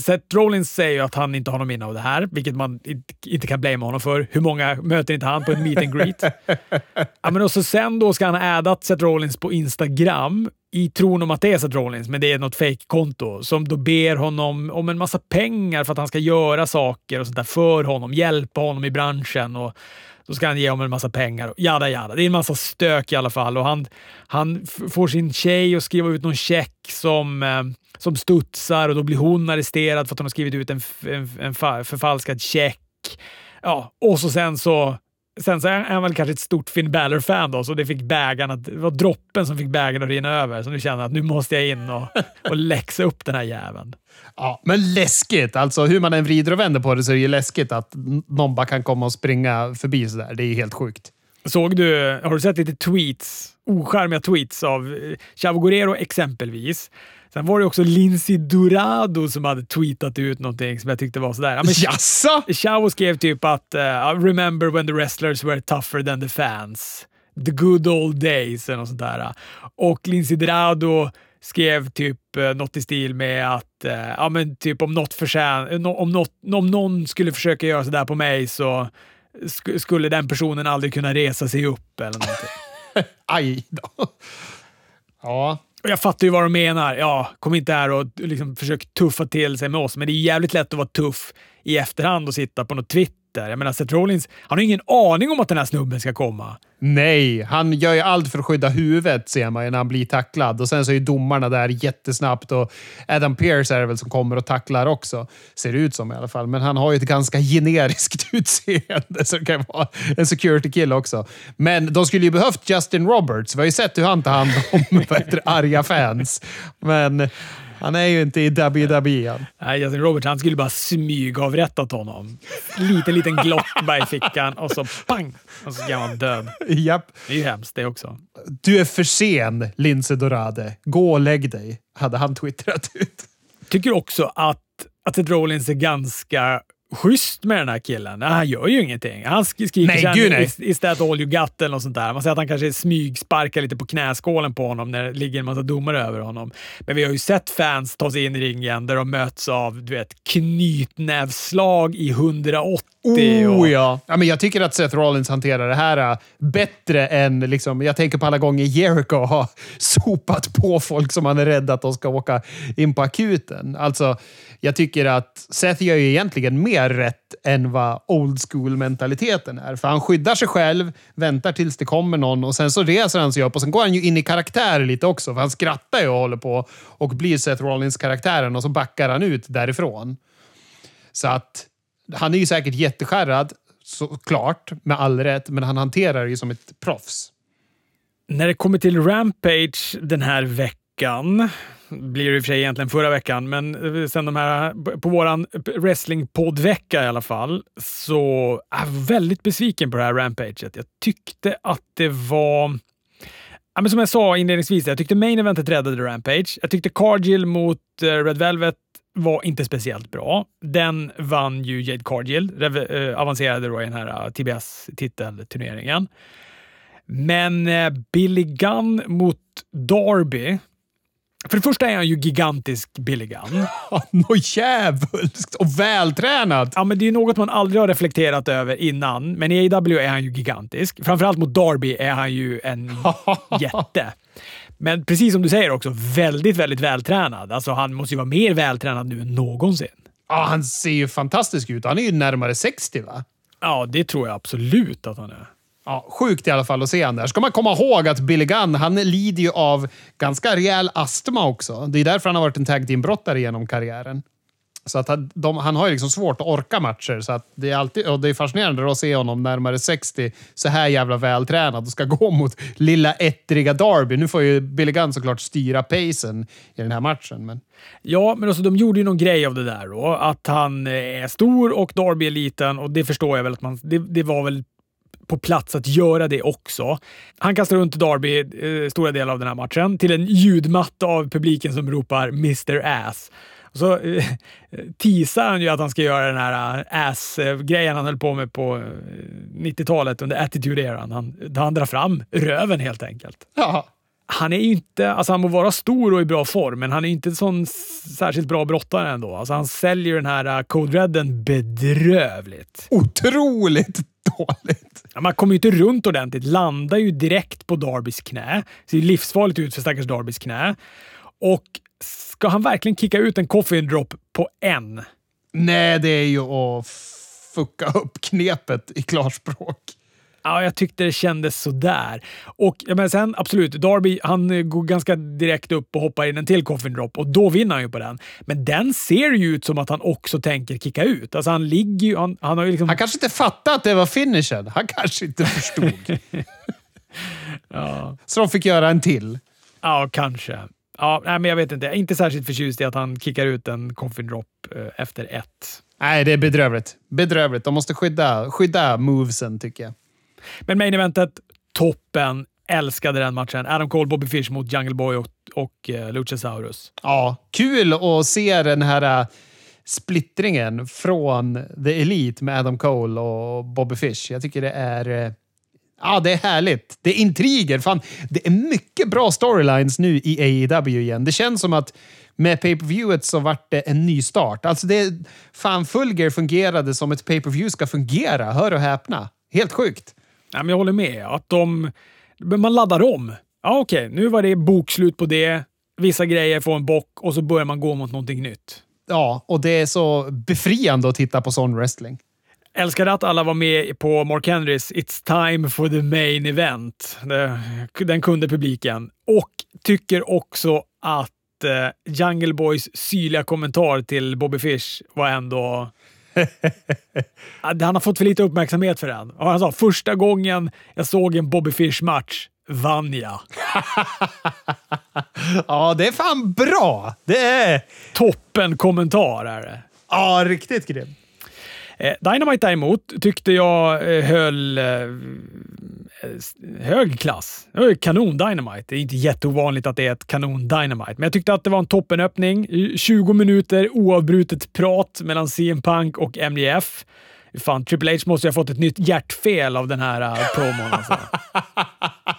[SPEAKER 1] Seth Rollins säger ju att han inte har någon minne av det här, vilket man inte kan blamea honom för. Hur många möter inte han på en meet and greet? ja, men och så sen då ska han ha addat Seth Rollins på Instagram i tron om att det är Seth Rollins, men det är något fake-konto som då ber honom om en massa pengar för att han ska göra saker och sånt där för honom, hjälpa honom i branschen och då ska han ge honom en massa pengar. Jada, jada. Det är en massa stök i alla fall och han, han får sin tjej att skriva ut någon check som, eh, som studsar och då blir hon arresterad för att hon har skrivit ut en, en, en förfalskad check. Ja, och så sen så Sen så är han väl kanske ett stort Finn Balor-fan då, så det, fick bägaren det var droppen som fick bägaren att rinna över. Så nu känner jag att nu måste jag in och, och läxa upp den här jäveln.
[SPEAKER 2] Ja, men läskigt. Alltså hur man än vrider och vänder på det så är det ju läskigt att någon bara kan komma och springa förbi sådär. Det är ju helt sjukt.
[SPEAKER 1] Såg du, har du sett lite tweets, ocharmiga tweets av eh, Chavo Guerrero exempelvis? Sen var det också Lindsay Dorado som hade tweetat ut någonting som jag tyckte var sådär. Ja, men
[SPEAKER 2] Jassa?
[SPEAKER 1] Chavo skrev typ att uh, “Remember when the wrestlers were tougher than the fans. The good old days” eller något sånt där. Och Lindsay Dorado skrev typ uh, något i stil med att uh, ja, men typ om, något förtjän om, något, om någon skulle försöka göra sådär på mig så sk skulle den personen aldrig kunna resa sig upp eller någonting.
[SPEAKER 2] Aj då. Ja,
[SPEAKER 1] jag fattar ju vad de menar. Ja, kom inte här och liksom försök tuffa till sig med oss, men det är jävligt lätt att vara tuff i efterhand och sitta på något Twitter där. Jag menar, Seth Rollins, han har ingen aning om att den här snubben ska komma.
[SPEAKER 2] Nej, han gör ju allt för att skydda huvudet ser man ju när han blir tacklad. Och sen så är ju domarna där jättesnabbt och Adam Pearce är det väl som kommer och tacklar också. Ser det ut som i alla fall. Men han har ju ett ganska generiskt utseende så det kan vara en security kill också. Men de skulle ju behövt Justin Roberts. Vi har ju sett hur han tar hand om arga fans. Men han är ju inte i WWE.
[SPEAKER 1] Nej, Justin Roberts han skulle bara smygavrättat honom. Liten, liten glock bara i fickan och så pang! Och så ska han död.
[SPEAKER 2] Japp.
[SPEAKER 1] Det är ju hemskt det också.
[SPEAKER 2] Du är för sen, Lince Dorade. Gå och lägg dig, hade han twittrat ut.
[SPEAKER 1] Tycker också att, att Seth Rollins är ganska schysst med den här killen. Han gör ju ingenting. Han skriker nej, gud, nej. Is, that all you got eller något sånt där. Man säger att han kanske smygsparkar lite på knäskålen på honom när det ligger en massa domare över honom. Men vi har ju sett fans ta sig in i ringen där de möts av du vet, knytnävslag i 180.
[SPEAKER 2] Oh och... ja. ja men jag tycker att Seth Rollins hanterar det här äh, bättre än... Liksom, jag tänker på alla gånger Jericho har sopat på folk som han är rädd att de ska åka in på akuten. Alltså, jag tycker att Seth gör ju egentligen mer rätt än vad old school-mentaliteten är. För han skyddar sig själv, väntar tills det kommer någon och sen så reser han sig upp och sen går han ju in i karaktär lite också. För han skrattar ju och håller på och blir Seth Rollins-karaktären och så backar han ut därifrån. Så att han är ju säkert jätteskärrad, såklart, med all rätt, men han hanterar det ju som ett proffs.
[SPEAKER 1] När det kommer till Rampage den här veckan blir det i och för sig egentligen förra veckan, men eh, sen de här, på våran wrestlingpoddvecka i alla fall, så är jag väldigt besviken på det här rampaget. Jag tyckte att det var Ja, men som jag sa inledningsvis, jag tyckte main eventet räddade Rampage. Jag tyckte Cargill mot eh, Red Velvet var inte speciellt bra. Den vann ju Jade Cargill, uh, avancerade då i den här uh, TBS-titelturneringen. Men Billy Gunn mot Darby för det första är han ju gigantisk Billy Gunn.
[SPEAKER 2] Något jävulskt och vältränad!
[SPEAKER 1] Ja, men det är något man aldrig har reflekterat över innan, men i AW är han ju gigantisk. Framförallt mot Darby är han ju en jätte. Men precis som du säger också, väldigt, väldigt vältränad. Alltså, han måste ju vara mer vältränad nu än någonsin.
[SPEAKER 2] Ja, han ser ju fantastisk ut. Han är ju närmare 60, va?
[SPEAKER 1] Ja, det tror jag absolut att han är.
[SPEAKER 2] Ja, sjukt i alla fall att se honom där. Ska man komma ihåg att Billy Gunn, han lider ju av ganska rejäl astma också. Det är därför han har varit en tag team-brottare genom karriären. Så att han, de, han har ju liksom svårt att orka matcher. Så att det, är alltid, och det är fascinerande att se honom närmare 60, så här jävla vältränad och ska gå mot lilla ettriga Darby. Nu får ju Billy Gunn såklart styra pacen i den här matchen. Men...
[SPEAKER 1] Ja, men alltså, de gjorde ju någon grej av det där då. Att han eh, är stor och Darby är liten och det förstår jag väl att man... Det, det var väl på plats att göra det också. Han kastar runt Darby eh, stora delar av den här matchen till en ljudmatta av publiken som ropar “Mr Ass”. Så eh, teasar han ju att han ska göra den här eh, ass-grejen han höll på med på 90-talet eh, under attitude-eran. Han, han drar fram röven helt enkelt.
[SPEAKER 2] Ja,
[SPEAKER 1] han är ju inte, alltså han må vara stor och i bra form, men han är inte sån särskilt bra brottare ändå. Alltså han säljer den här Code Redden bedrövligt.
[SPEAKER 2] Otroligt dåligt.
[SPEAKER 1] Ja, man kommer ju inte runt ordentligt, landar ju direkt på Darbys knä. Ser ju livsfarligt ut för stackars Darbys knä. Och ska han verkligen kicka ut en coffin drop på en?
[SPEAKER 2] Nej, det är ju att fucka upp knepet i klarspråk.
[SPEAKER 1] Ja, jag tyckte det kändes sådär. Och ja, men sen absolut, Darby han går ganska direkt upp och hoppar in en till coffin drop och då vinner han ju på den. Men den ser ju ut som att han också tänker kicka ut. Alltså han ligger ju... Han, han, har ju liksom...
[SPEAKER 2] han kanske inte fattade att det var finishen. Han kanske inte förstod.
[SPEAKER 1] ja.
[SPEAKER 2] Så de fick göra en till.
[SPEAKER 1] Ja, kanske. Ja, nej, men jag vet inte. Jag är inte särskilt förtjust i att han kickar ut en coffin drop eh, efter ett.
[SPEAKER 2] Nej, det är bedrövligt. Bedrövligt. De måste skydda, skydda movesen, tycker jag.
[SPEAKER 1] Men main eventet, toppen. Älskade den matchen. Adam Cole, Bobby Fish mot Jungle Boy och, och uh, Luchasaurus.
[SPEAKER 2] Ja, kul att se den här uh, splittringen från The Elite med Adam Cole och Bobby Fish. Jag tycker det är... Uh, ja, det är härligt. Det är intriger. Fan, det är mycket bra storylines nu i AEW igen. Det känns som att med pay-per-viewet så vart det en ny start. Alltså det... Fan, Fulger fungerade som ett pay-per-view ska fungera. Hör och häpna. Helt sjukt.
[SPEAKER 1] Ja, men jag håller med. Att de, man laddar om. Ja, Okej, okay. nu var det bokslut på det. Vissa grejer får en bock och så börjar man gå mot någonting nytt.
[SPEAKER 2] Ja, och det är så befriande att titta på sån wrestling.
[SPEAKER 1] Älskade att alla var med på Mark Henrys “It's time for the main event”. Den kunde publiken. Och tycker också att eh, Jungle Boys syrliga kommentar till Bobby Fish var ändå han har fått för lite uppmärksamhet för den. Och han sa första gången jag såg en Bobby Fish-match vann jag.
[SPEAKER 2] ja, det är fan bra! Det är...
[SPEAKER 1] Toppen kommentar är det.
[SPEAKER 2] Ja, riktigt grym.
[SPEAKER 1] Eh, Dynamite däremot tyckte jag eh, höll eh, eh, hög klass. Det var kanon Dynamite. Det är inte jätteovanligt att det är ett kanon Dynamite, men jag tyckte att det var en toppenöppning. 20 minuter oavbrutet prat mellan CM Punk och MJF. Fan, Triple H måste ju ha fått ett nytt hjärtfel av den här eh, promon. Alltså.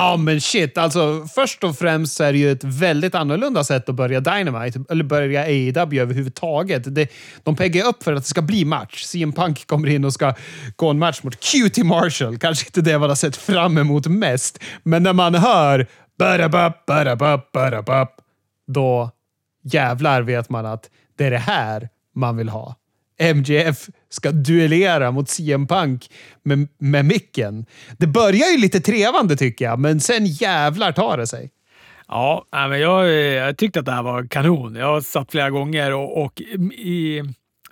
[SPEAKER 2] Ja, men shit. Alltså, först och främst så är det ju ett väldigt annorlunda sätt att börja Dynamite, eller börja AEW överhuvudtaget. Det, de peggar upp för att det ska bli match. CM Punk kommer in och ska gå en match mot QT Marshall. Kanske inte det man har sett fram emot mest, men när man hör barabup, barabup, barabup, då jävlar vet man att det är det här man vill ha. MJF ska duellera mot CM Punk med, med micken. Det börjar ju lite trevande tycker jag, men sen jävlar tar det sig.
[SPEAKER 1] Ja, men jag, jag tyckte att det här var kanon. Jag har satt flera gånger och, och i,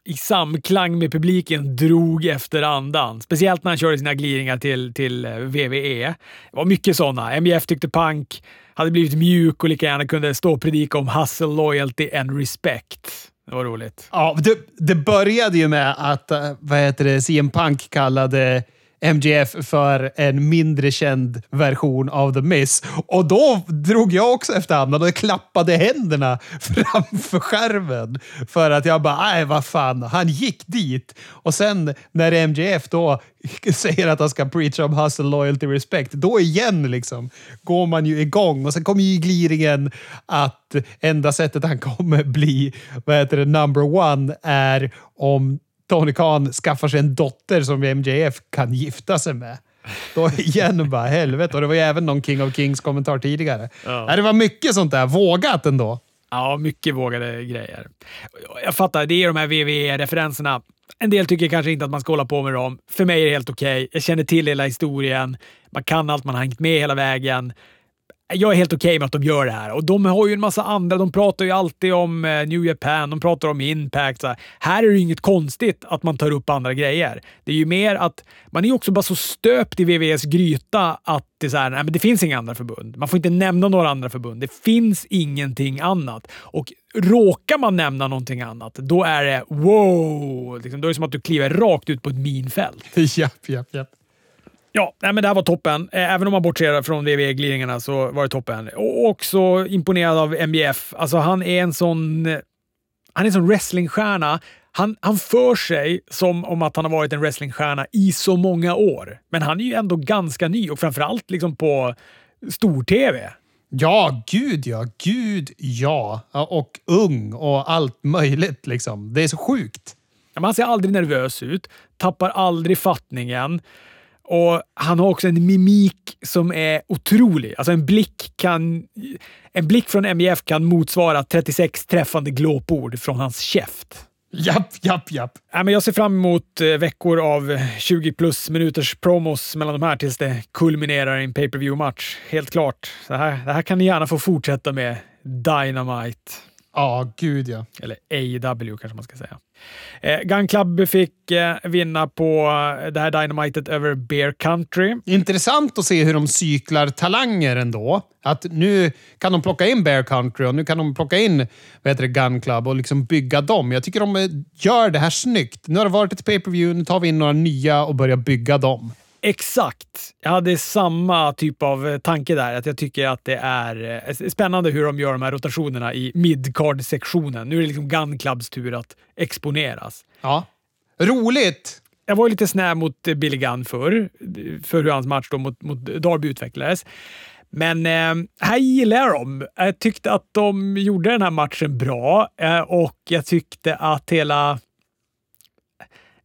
[SPEAKER 1] i samklang med publiken drog efter andan. Speciellt när han körde sina gliringar till, till eh, VVE. Det var mycket sådana. MJF tyckte Punk hade blivit mjuk och lika gärna kunde stå och predika om hustle, loyalty and respect. Det var roligt.
[SPEAKER 2] Ja, det, det började ju med att eh, vad heter det, CM Punk kallade MGF för en mindre känd version av The Miss. Och då drog jag också efter andan och klappade händerna framför skärmen. För att jag bara, nej vad fan, han gick dit. Och sen när MGF då säger att han ska preacha om hustle, loyalty, respect, då igen liksom går man ju igång. Och sen kommer ju gliringen att enda sättet han kommer bli, vad heter det, number one är om Tony Khan skaffar sig en dotter som MJF kan gifta sig med. Då igen bara helvete. Och det var ju även någon King of Kings kommentar tidigare. Ja. Det var mycket sånt där. Vågat ändå.
[SPEAKER 1] Ja, mycket vågade grejer. Jag fattar, det är de här WWE-referenserna. En del tycker kanske inte att man ska hålla på med dem. För mig är det helt okej. Okay. Jag känner till hela historien. Man kan allt, man har hängt med hela vägen jag är helt okej okay med att de gör det här. Och de har ju en massa andra. De pratar ju alltid om eh, New Japan, de pratar om Impact. Så här. här är det ju inget konstigt att man tar upp andra grejer. Det är ju mer att man är också bara så stöpt i VVS gryta att det, är så här, nej, men det finns inga andra förbund. Man får inte nämna några andra förbund. Det finns ingenting annat. Och råkar man nämna någonting annat, då är det wow! Liksom, då är det som att du kliver rakt ut på ett minfält.
[SPEAKER 2] japp, japp, japp.
[SPEAKER 1] Ja, nej, men det här var toppen. Eh, även om man bortser från WWE-glidningarna så var det toppen. Och också imponerad av MBF. Alltså han är en sån... Han är en sån wrestlingstjärna. Han, han för sig som om att han har varit en wrestlingstjärna i så många år. Men han är ju ändå ganska ny och framförallt liksom på stor-tv.
[SPEAKER 2] Ja, gud ja. Gud ja. ja. Och ung och allt möjligt liksom. Det är så sjukt.
[SPEAKER 1] Han ser aldrig nervös ut, tappar aldrig fattningen. Och Han har också en mimik som är otrolig. Alltså en blick, kan, en blick från MJF kan motsvara 36 träffande glåpord från hans käft.
[SPEAKER 2] Japp, japp, japp.
[SPEAKER 1] Ja, men jag ser fram emot eh, veckor av 20 plus minuters promos mellan de här tills det kulminerar i en pay per view match Helt klart. Det här, det här kan ni gärna få fortsätta med Dynamite.
[SPEAKER 2] Ja, gud ja.
[SPEAKER 1] Eller AEW kanske man ska säga. Eh, Gun Club fick eh, vinna på eh, det här Dynamitet över Bear Country.
[SPEAKER 2] Intressant att se hur de cyklar talanger ändå. Att nu kan de plocka in Bear Country och nu kan de plocka in vad heter det, Gun Club och liksom bygga dem. Jag tycker de eh, gör det här snyggt. Nu har det varit ett pay-per-view, nu tar vi in några nya och börjar bygga dem.
[SPEAKER 1] Exakt. Jag hade samma typ av eh, tanke där. Att jag tycker att det är eh, spännande hur de gör de här rotationerna i midcard-sektionen. Nu är det liksom Gun Clubs tur att exponeras.
[SPEAKER 2] Ja. Roligt!
[SPEAKER 1] Jag var lite snäv mot eh, Billy Gunn förr, för hur hans match då mot, mot Darby utvecklades. Men eh, här gillar jag dem. Jag tyckte att de gjorde den här matchen bra eh, och jag tyckte att hela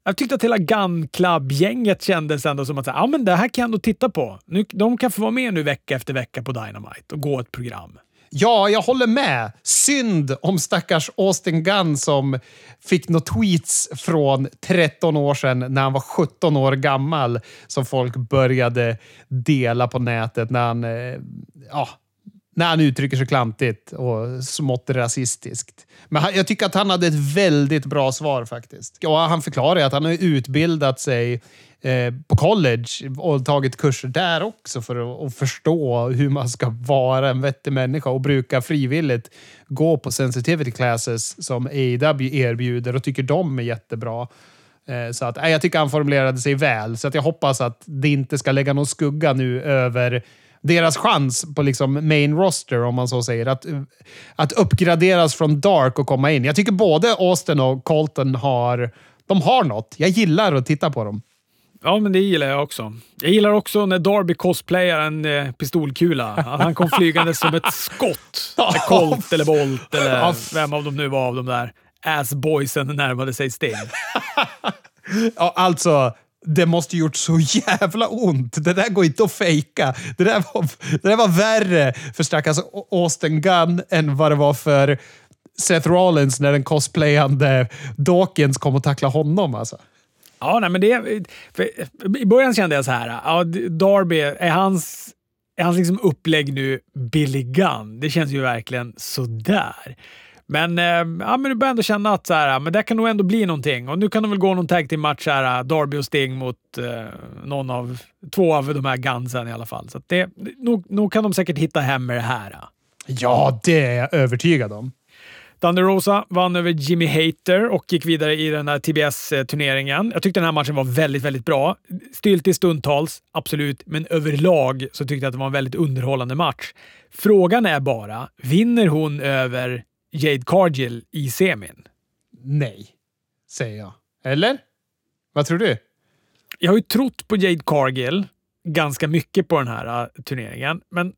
[SPEAKER 1] jag tyckte att hela Gun Club-gänget kändes ändå som att ja, men det här kan jag ändå titta på. Nu, de kan få vara med nu vecka efter vecka på Dynamite och gå ett program.
[SPEAKER 2] Ja, jag håller med. Synd om stackars Austin Gunn som fick några tweets från 13 år sedan när han var 17 år gammal som folk började dela på nätet när han eh, ja, när han uttrycker sig klantigt och smått rasistiskt. Men jag tycker att han hade ett väldigt bra svar faktiskt. Ja, han förklarar att han har utbildat sig eh, på college och tagit kurser där också för att förstå hur man ska vara en vettig människa och brukar frivilligt gå på sensitivity classes som AW erbjuder och tycker de är jättebra. Eh, så att, eh, jag tycker han formulerade sig väl, så att jag hoppas att det inte ska lägga någon skugga nu över deras chans på liksom main roster, om man så säger. Att, att uppgraderas från Dark och komma in. Jag tycker både Austin och Colton har, de har något. Jag gillar att titta på dem.
[SPEAKER 1] Ja, men det gillar jag också. Jag gillar också när Darby cosplayar en eh, pistolkula. Att han kom flygande som ett skott. Colt eller Bolt eller vem av dem nu var av de där assboysen närmade sig Sting.
[SPEAKER 2] ja, alltså, det måste gjort så jävla ont. Det där går inte att fejka. Det där var, det där var värre för stackars Austin Gunn än vad det var för Seth Rollins när den cosplayande Dawkins kom och tacklade honom. Alltså.
[SPEAKER 1] Ja, nej, men det... I början kände jag så här. Ja, Darby, är hans, är hans liksom upplägg nu Billy Gunn? Det känns ju verkligen sådär. Men, eh, ja, men du börjar ändå känna att så här, men det kan nog ändå bli någonting. Och nu kan de väl gå någon tag till match här, Darby och Sting mot eh, någon av, två av de här gunsen i alla fall. Så det, nog, nog kan de säkert hitta hem med det här.
[SPEAKER 2] Ja, det är jag övertygad om.
[SPEAKER 1] Thunder Rosa vann över Jimmy Hater och gick vidare i den här TBS-turneringen. Jag tyckte den här matchen var väldigt, väldigt bra. Styltig stundtals, absolut, men överlag så tyckte jag att det var en väldigt underhållande match. Frågan är bara, vinner hon över Jade Cargill i semin?
[SPEAKER 2] Nej, säger jag. Eller? Vad tror du?
[SPEAKER 1] Jag har ju trott på Jade Cargill ganska mycket på den här uh, turneringen, men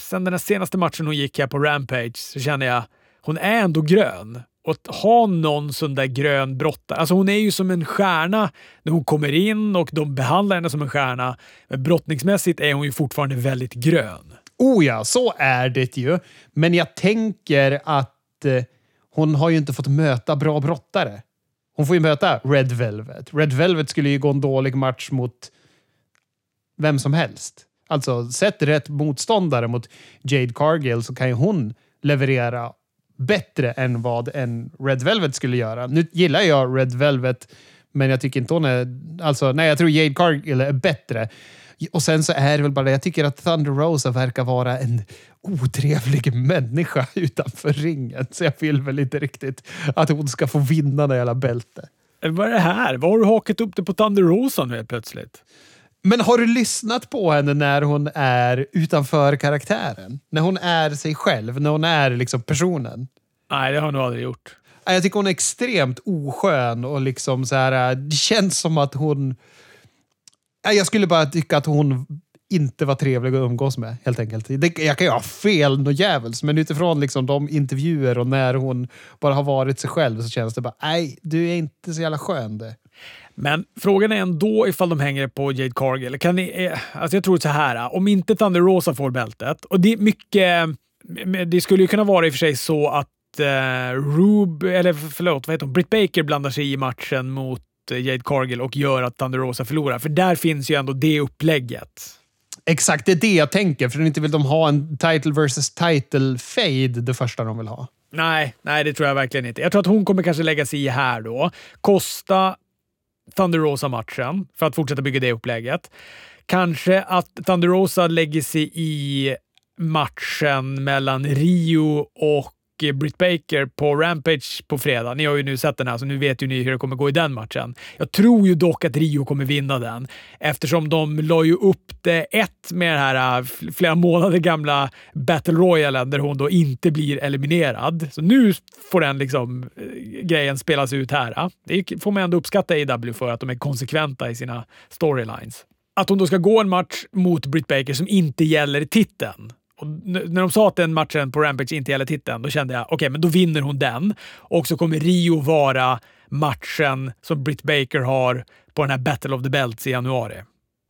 [SPEAKER 1] sen den senaste matchen hon gick här på Rampage så känner jag hon är ändå grön. Och att ha någon sån där grön brottare. Alltså hon är ju som en stjärna när hon kommer in och de behandlar henne som en stjärna. Men brottningsmässigt är hon ju fortfarande väldigt grön.
[SPEAKER 2] Oh ja, så är det ju. Men jag tänker att eh, hon har ju inte fått möta bra brottare. Hon får ju möta Red Velvet. Red Velvet skulle ju gå en dålig match mot vem som helst. Alltså, sätt rätt motståndare mot Jade Cargill så kan ju hon leverera bättre än vad en Red Velvet skulle göra. Nu gillar jag Red Velvet, men jag tycker inte hon är... Alltså, nej, jag tror Jade Cargill är bättre. Och sen så är det väl bara det, jag tycker att Thunder Rosa verkar vara en otrevlig människa utanför ringen. Så jag vill väl inte riktigt att hon ska få vinna det jävla bälte.
[SPEAKER 1] Vad är det här? Vad har du hakat upp det på Thunder Rosa nu helt plötsligt?
[SPEAKER 2] Men har du lyssnat på henne när hon är utanför karaktären? När hon är sig själv, när hon är liksom personen?
[SPEAKER 1] Nej, det har jag nog aldrig gjort.
[SPEAKER 2] Jag tycker hon är extremt oskön och liksom så här. Det känns som att hon jag skulle bara tycka att hon inte var trevlig att umgås med, helt enkelt. Det, jag kan ju ha fel något jävels, men utifrån liksom de intervjuer och när hon bara har varit sig själv så känns det bara, nej, du är inte så jävla skön det.
[SPEAKER 1] Men frågan är ändå ifall de hänger på Jade Cargill. Kan ni, eh, alltså jag tror så här, eh, om inte Thunder Rosa får bältet, och det är mycket... Eh, det skulle ju kunna vara i och för sig så att Rube, eller förlåt, vad heter hon? Britt Baker blandar sig i matchen mot eh, Jade Cargill och gör att Thunder Rosa förlorar. För där finns ju ändå det upplägget.
[SPEAKER 2] Exakt, det är det jag tänker. För inte vill de ha en title versus title fade det första de vill ha.
[SPEAKER 1] Nej, nej, det tror jag verkligen inte. Jag tror att hon kommer kanske lägga sig i här då. Kosta Thunder Rosa-matchen för att fortsätta bygga det upplägget. Kanske att Thunder Rosa lägger sig i matchen mellan Rio och Eh, Britt Baker på Rampage på fredag. Ni har ju nu sett den här, så nu vet ju ni hur det kommer gå i den matchen. Jag tror ju dock att Rio kommer vinna den eftersom de la ju upp det ett med den här eh, flera månader gamla Battle Royalen där hon då inte blir eliminerad. Så nu får den liksom eh, grejen spelas ut här. Det får man ändå uppskatta AW för att de är konsekventa i sina storylines. Att hon då ska gå en match mot Britt Baker som inte gäller titeln och när de sa att den matchen på Rampage inte gäller titeln, då kände jag okej, okay, men då vinner hon den. Och så kommer Rio vara matchen som Britt Baker har på den här Battle of the Belts i januari.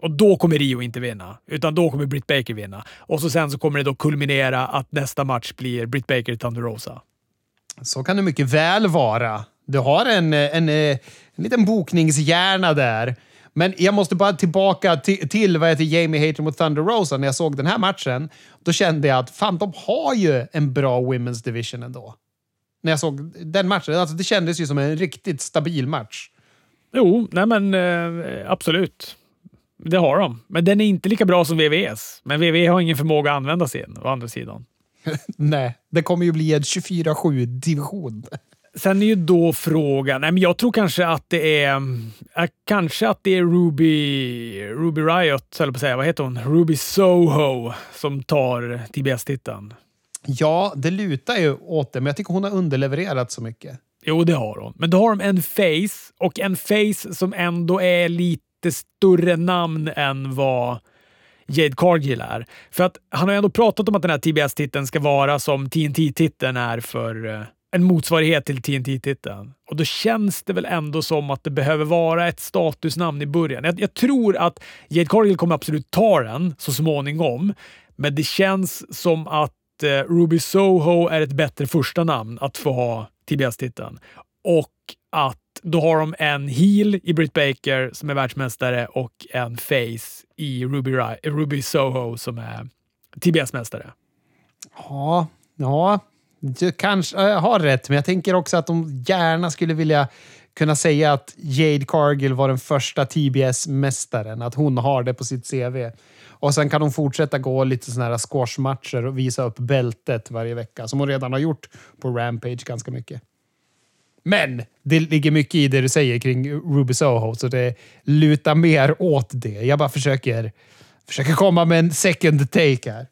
[SPEAKER 1] Och då kommer Rio inte vinna, utan då kommer Britt Baker vinna. Och så sen så kommer det då kulminera att nästa match blir Britt Baker Thunder Rosa.
[SPEAKER 2] Så kan det mycket väl vara. Du har en, en, en, en liten bokningshjärna där. Men jag måste bara tillbaka till, till vad heter Jamie Hater mot Thunder Rosa. När jag såg den här matchen, då kände jag att fan, de har ju en bra Women's Division ändå. När jag såg den matchen. Alltså, det kändes ju som en riktigt stabil match.
[SPEAKER 1] Jo, nej men eh, absolut. Det har de. Men den är inte lika bra som VVS. Men VV har ingen förmåga att använda sin, å andra sidan.
[SPEAKER 2] nej, det kommer ju bli en 24-7-division.
[SPEAKER 1] Sen är ju då frågan, nej men jag tror kanske att det är, äh, kanske att det är Ruby, Ruby Riot, eller på att säga, vad heter hon? Ruby Soho som tar TBS-titeln.
[SPEAKER 2] Ja, det lutar ju åt det, men jag tycker hon har underlevererat så mycket.
[SPEAKER 1] Jo, det har hon. Men då har de en face och en face som ändå är lite större namn än vad Jade Cargill är. För att han har ändå pratat om att den här TBS-titeln ska vara som TNT-titeln är för eh, en motsvarighet till TNT-titeln. Och då känns det väl ändå som att det behöver vara ett statusnamn i början. Jag, jag tror att Jade Cargill kommer absolut ta den så småningom, men det känns som att eh, Ruby Soho är ett bättre första namn att få ha TBS-titeln. Och att då har de en heel i Britt Baker som är världsmästare och en face i Ruby, Ruby Soho som är TBS-mästare.
[SPEAKER 2] Ja, ja, du kanske äh, har rätt, men jag tänker också att de gärna skulle vilja kunna säga att Jade Cargill var den första TBS-mästaren. Att hon har det på sitt CV. Och sen kan hon fortsätta gå lite såna här squashmatcher och visa upp bältet varje vecka, som hon redan har gjort på Rampage ganska mycket. Men det ligger mycket i det du säger kring Ruby Soho, så det lutar mer åt det. Jag bara försöker, försöker komma med en second take här.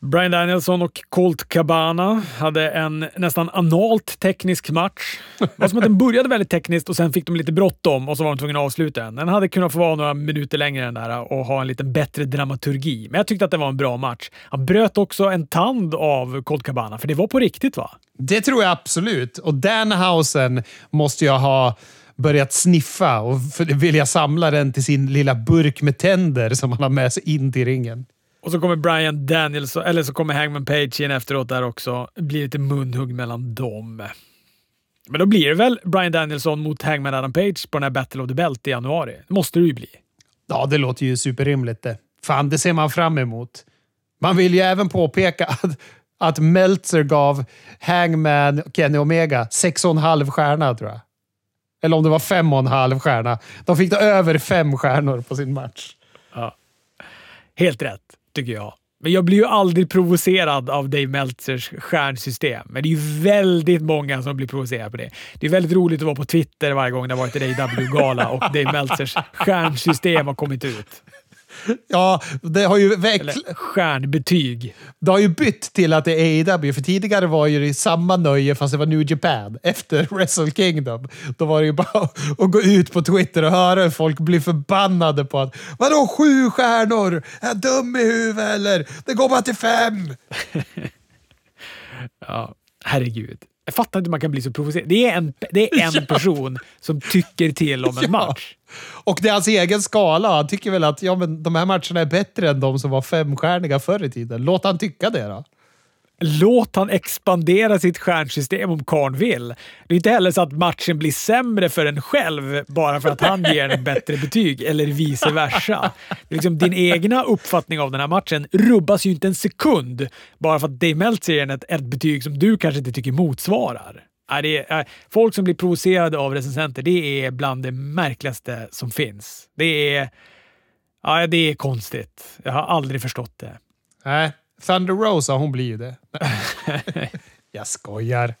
[SPEAKER 1] Brian Danielson och Colt Cabana hade en nästan analt teknisk match. Det var som att den började väldigt tekniskt och sen fick de lite bråttom och så var de tvungna att avsluta den. Den hade kunnat få vara några minuter längre än där och ha en lite bättre dramaturgi. Men jag tyckte att det var en bra match. Han bröt också en tand av Colt Cabana, för det var på riktigt va?
[SPEAKER 2] Det tror jag absolut. Och Danhausen måste jag ha börjat sniffa och vilja samla den till sin lilla burk med tänder som han har med sig in till ringen.
[SPEAKER 1] Och så kommer Brian Danielson, eller så kommer Hangman Page in efteråt där också. Det blir lite munhugg mellan dem. Men då blir det väl Brian Danielson mot Hangman Adam Page på den här Battle of the Belt i januari. Det måste det ju bli.
[SPEAKER 2] Ja, det låter ju superrimligt det. Fan, det ser man fram emot. Man vill ju även påpeka att, att Meltzer gav Hangman Kenny Omega 6,5 stjärna tror jag. Eller om det var 5,5 stjärna. De fick då över fem stjärnor på sin match.
[SPEAKER 1] Ja. Helt rätt tycker jag. Men jag blir ju aldrig provocerad av Dave Meltzers stjärnsystem. Men det är ju väldigt många som blir provocerade på det. Det är väldigt roligt att vara på Twitter varje gång det har varit en AW-gala och Dave Meltzers stjärnsystem har kommit ut.
[SPEAKER 2] Ja, det har ju verkligen...
[SPEAKER 1] stjärnbetyg.
[SPEAKER 2] Det har ju bytt till att det är AEW, för tidigare var ju det samma nöje fast det var New Japan efter Wrestle Kingdom. Då var det ju bara att gå ut på Twitter och höra hur folk blir förbannade på att vadå sju stjärnor? Är jag dum i huvudet eller? Det går bara till fem!
[SPEAKER 1] Ja, herregud. Jag fattar inte hur man kan bli så provocerad. Det är en, det är en person som tycker till om en
[SPEAKER 2] Ja.
[SPEAKER 1] match.
[SPEAKER 2] Och det är hans egen skala. Han tycker väl att ja, men de här matcherna är bättre än de som var femstjärniga förr i tiden. Låt han tycka det då.
[SPEAKER 1] Låt han expandera sitt stjärnsystem om karln vill. Det är inte heller så att matchen blir sämre för en själv bara för att han ger en bättre betyg, eller vice versa. Liksom, din egna uppfattning av den här matchen rubbas ju inte en sekund bara för att Dave Meltzer ger ett, ett betyg som du kanske inte tycker motsvarar. Är, äh, folk som blir provocerade av recensenter, det är bland det märkligaste som finns. Det är, ja, det är konstigt. Jag har aldrig förstått det.
[SPEAKER 2] Nej, Thunder Rosa, hon blir ju det. Jag skojar.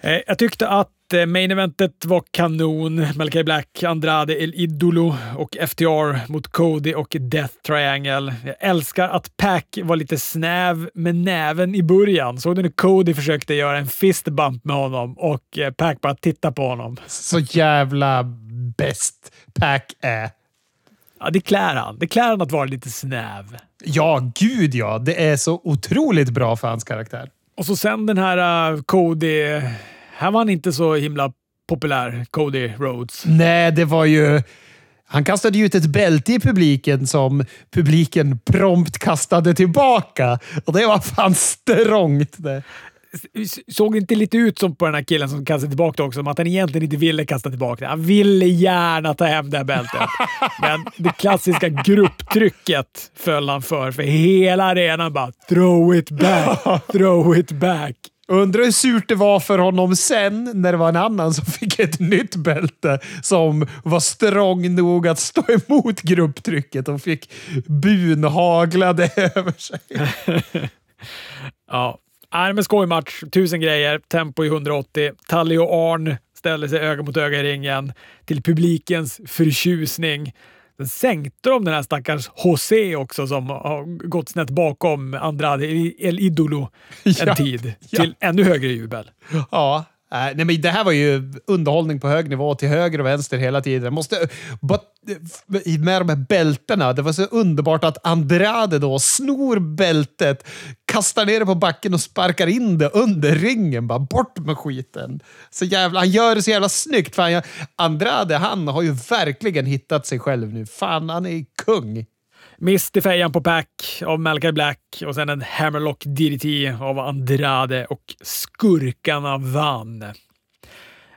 [SPEAKER 1] Eh, Jag tyckte att eh, main eventet var kanon. Malachi Black, Andrade, El Idolo och FTR mot Cody och Death Triangle. Jag älskar att Pack var lite snäv med näven i början. Såg du när Cody försökte göra en fist bump med honom och eh, Pack bara tittade på honom?
[SPEAKER 2] Så jävla bäst Pack är.
[SPEAKER 1] Ja, det klär han. Det klär han att vara lite snäv.
[SPEAKER 2] Ja, gud ja. Det är så otroligt bra för hans karaktär.
[SPEAKER 1] Och så sen den här uh, Cody. Han var han inte så himla populär, Cody Rhodes.
[SPEAKER 2] Nej, det var ju... Han kastade ju ut ett bälte i publiken som publiken prompt kastade tillbaka. Och det var fan strångt det.
[SPEAKER 1] Såg det inte lite ut som på den här killen som kastade tillbaka det också, som att han egentligen inte ville kasta tillbaka det. Han ville gärna ta hem det här bältet. Men det klassiska grupptrycket föll han för, för hela arenan bara “throw it back, throw it back”.
[SPEAKER 2] Undrar hur surt det var för honom sen när det var en annan som fick ett nytt bälte som var strång nog att stå emot grupptrycket och fick bun haglade över sig.
[SPEAKER 1] Ja, Nej, men skojmatch. Tusen grejer. Tempo i 180. Tally och Arn ställde sig öga mot öga i ringen till publikens förtjusning. Sen sänkte de den här stackars José också som har gått snett bakom Andrade El Idolo en
[SPEAKER 2] Ja,
[SPEAKER 1] tid
[SPEAKER 2] ja.
[SPEAKER 1] till ännu högre jubel.
[SPEAKER 2] Ja, Eh, nej, men det här var ju underhållning på hög nivå till höger och vänster hela tiden. Måste, but, med de här bältena, det var så underbart att Andrade då snor bältet, kastar ner det på backen och sparkar in det under ringen. Bara bort med skiten. Så jävla, han gör det så jävla snyggt. För han, Andrade, han har ju verkligen hittat sig själv nu. Fan, han är kung.
[SPEAKER 1] Mist i fejan på pack av Malachi Black och sen en Hammerlock DDT av Andrade och skurkarna vann.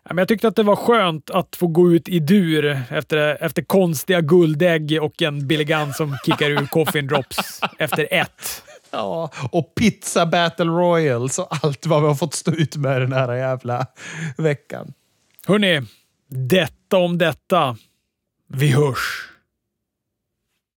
[SPEAKER 1] Men Jag tyckte att det var skönt att få gå ut i dur efter, efter konstiga guldägg och en Billy Gunn som kickar ur coffin drops efter ett.
[SPEAKER 2] Ja, och Pizza Battle Royals och allt vad vi har fått stå ut med den här jävla veckan.
[SPEAKER 1] Hörni, detta om detta. Vi hörs!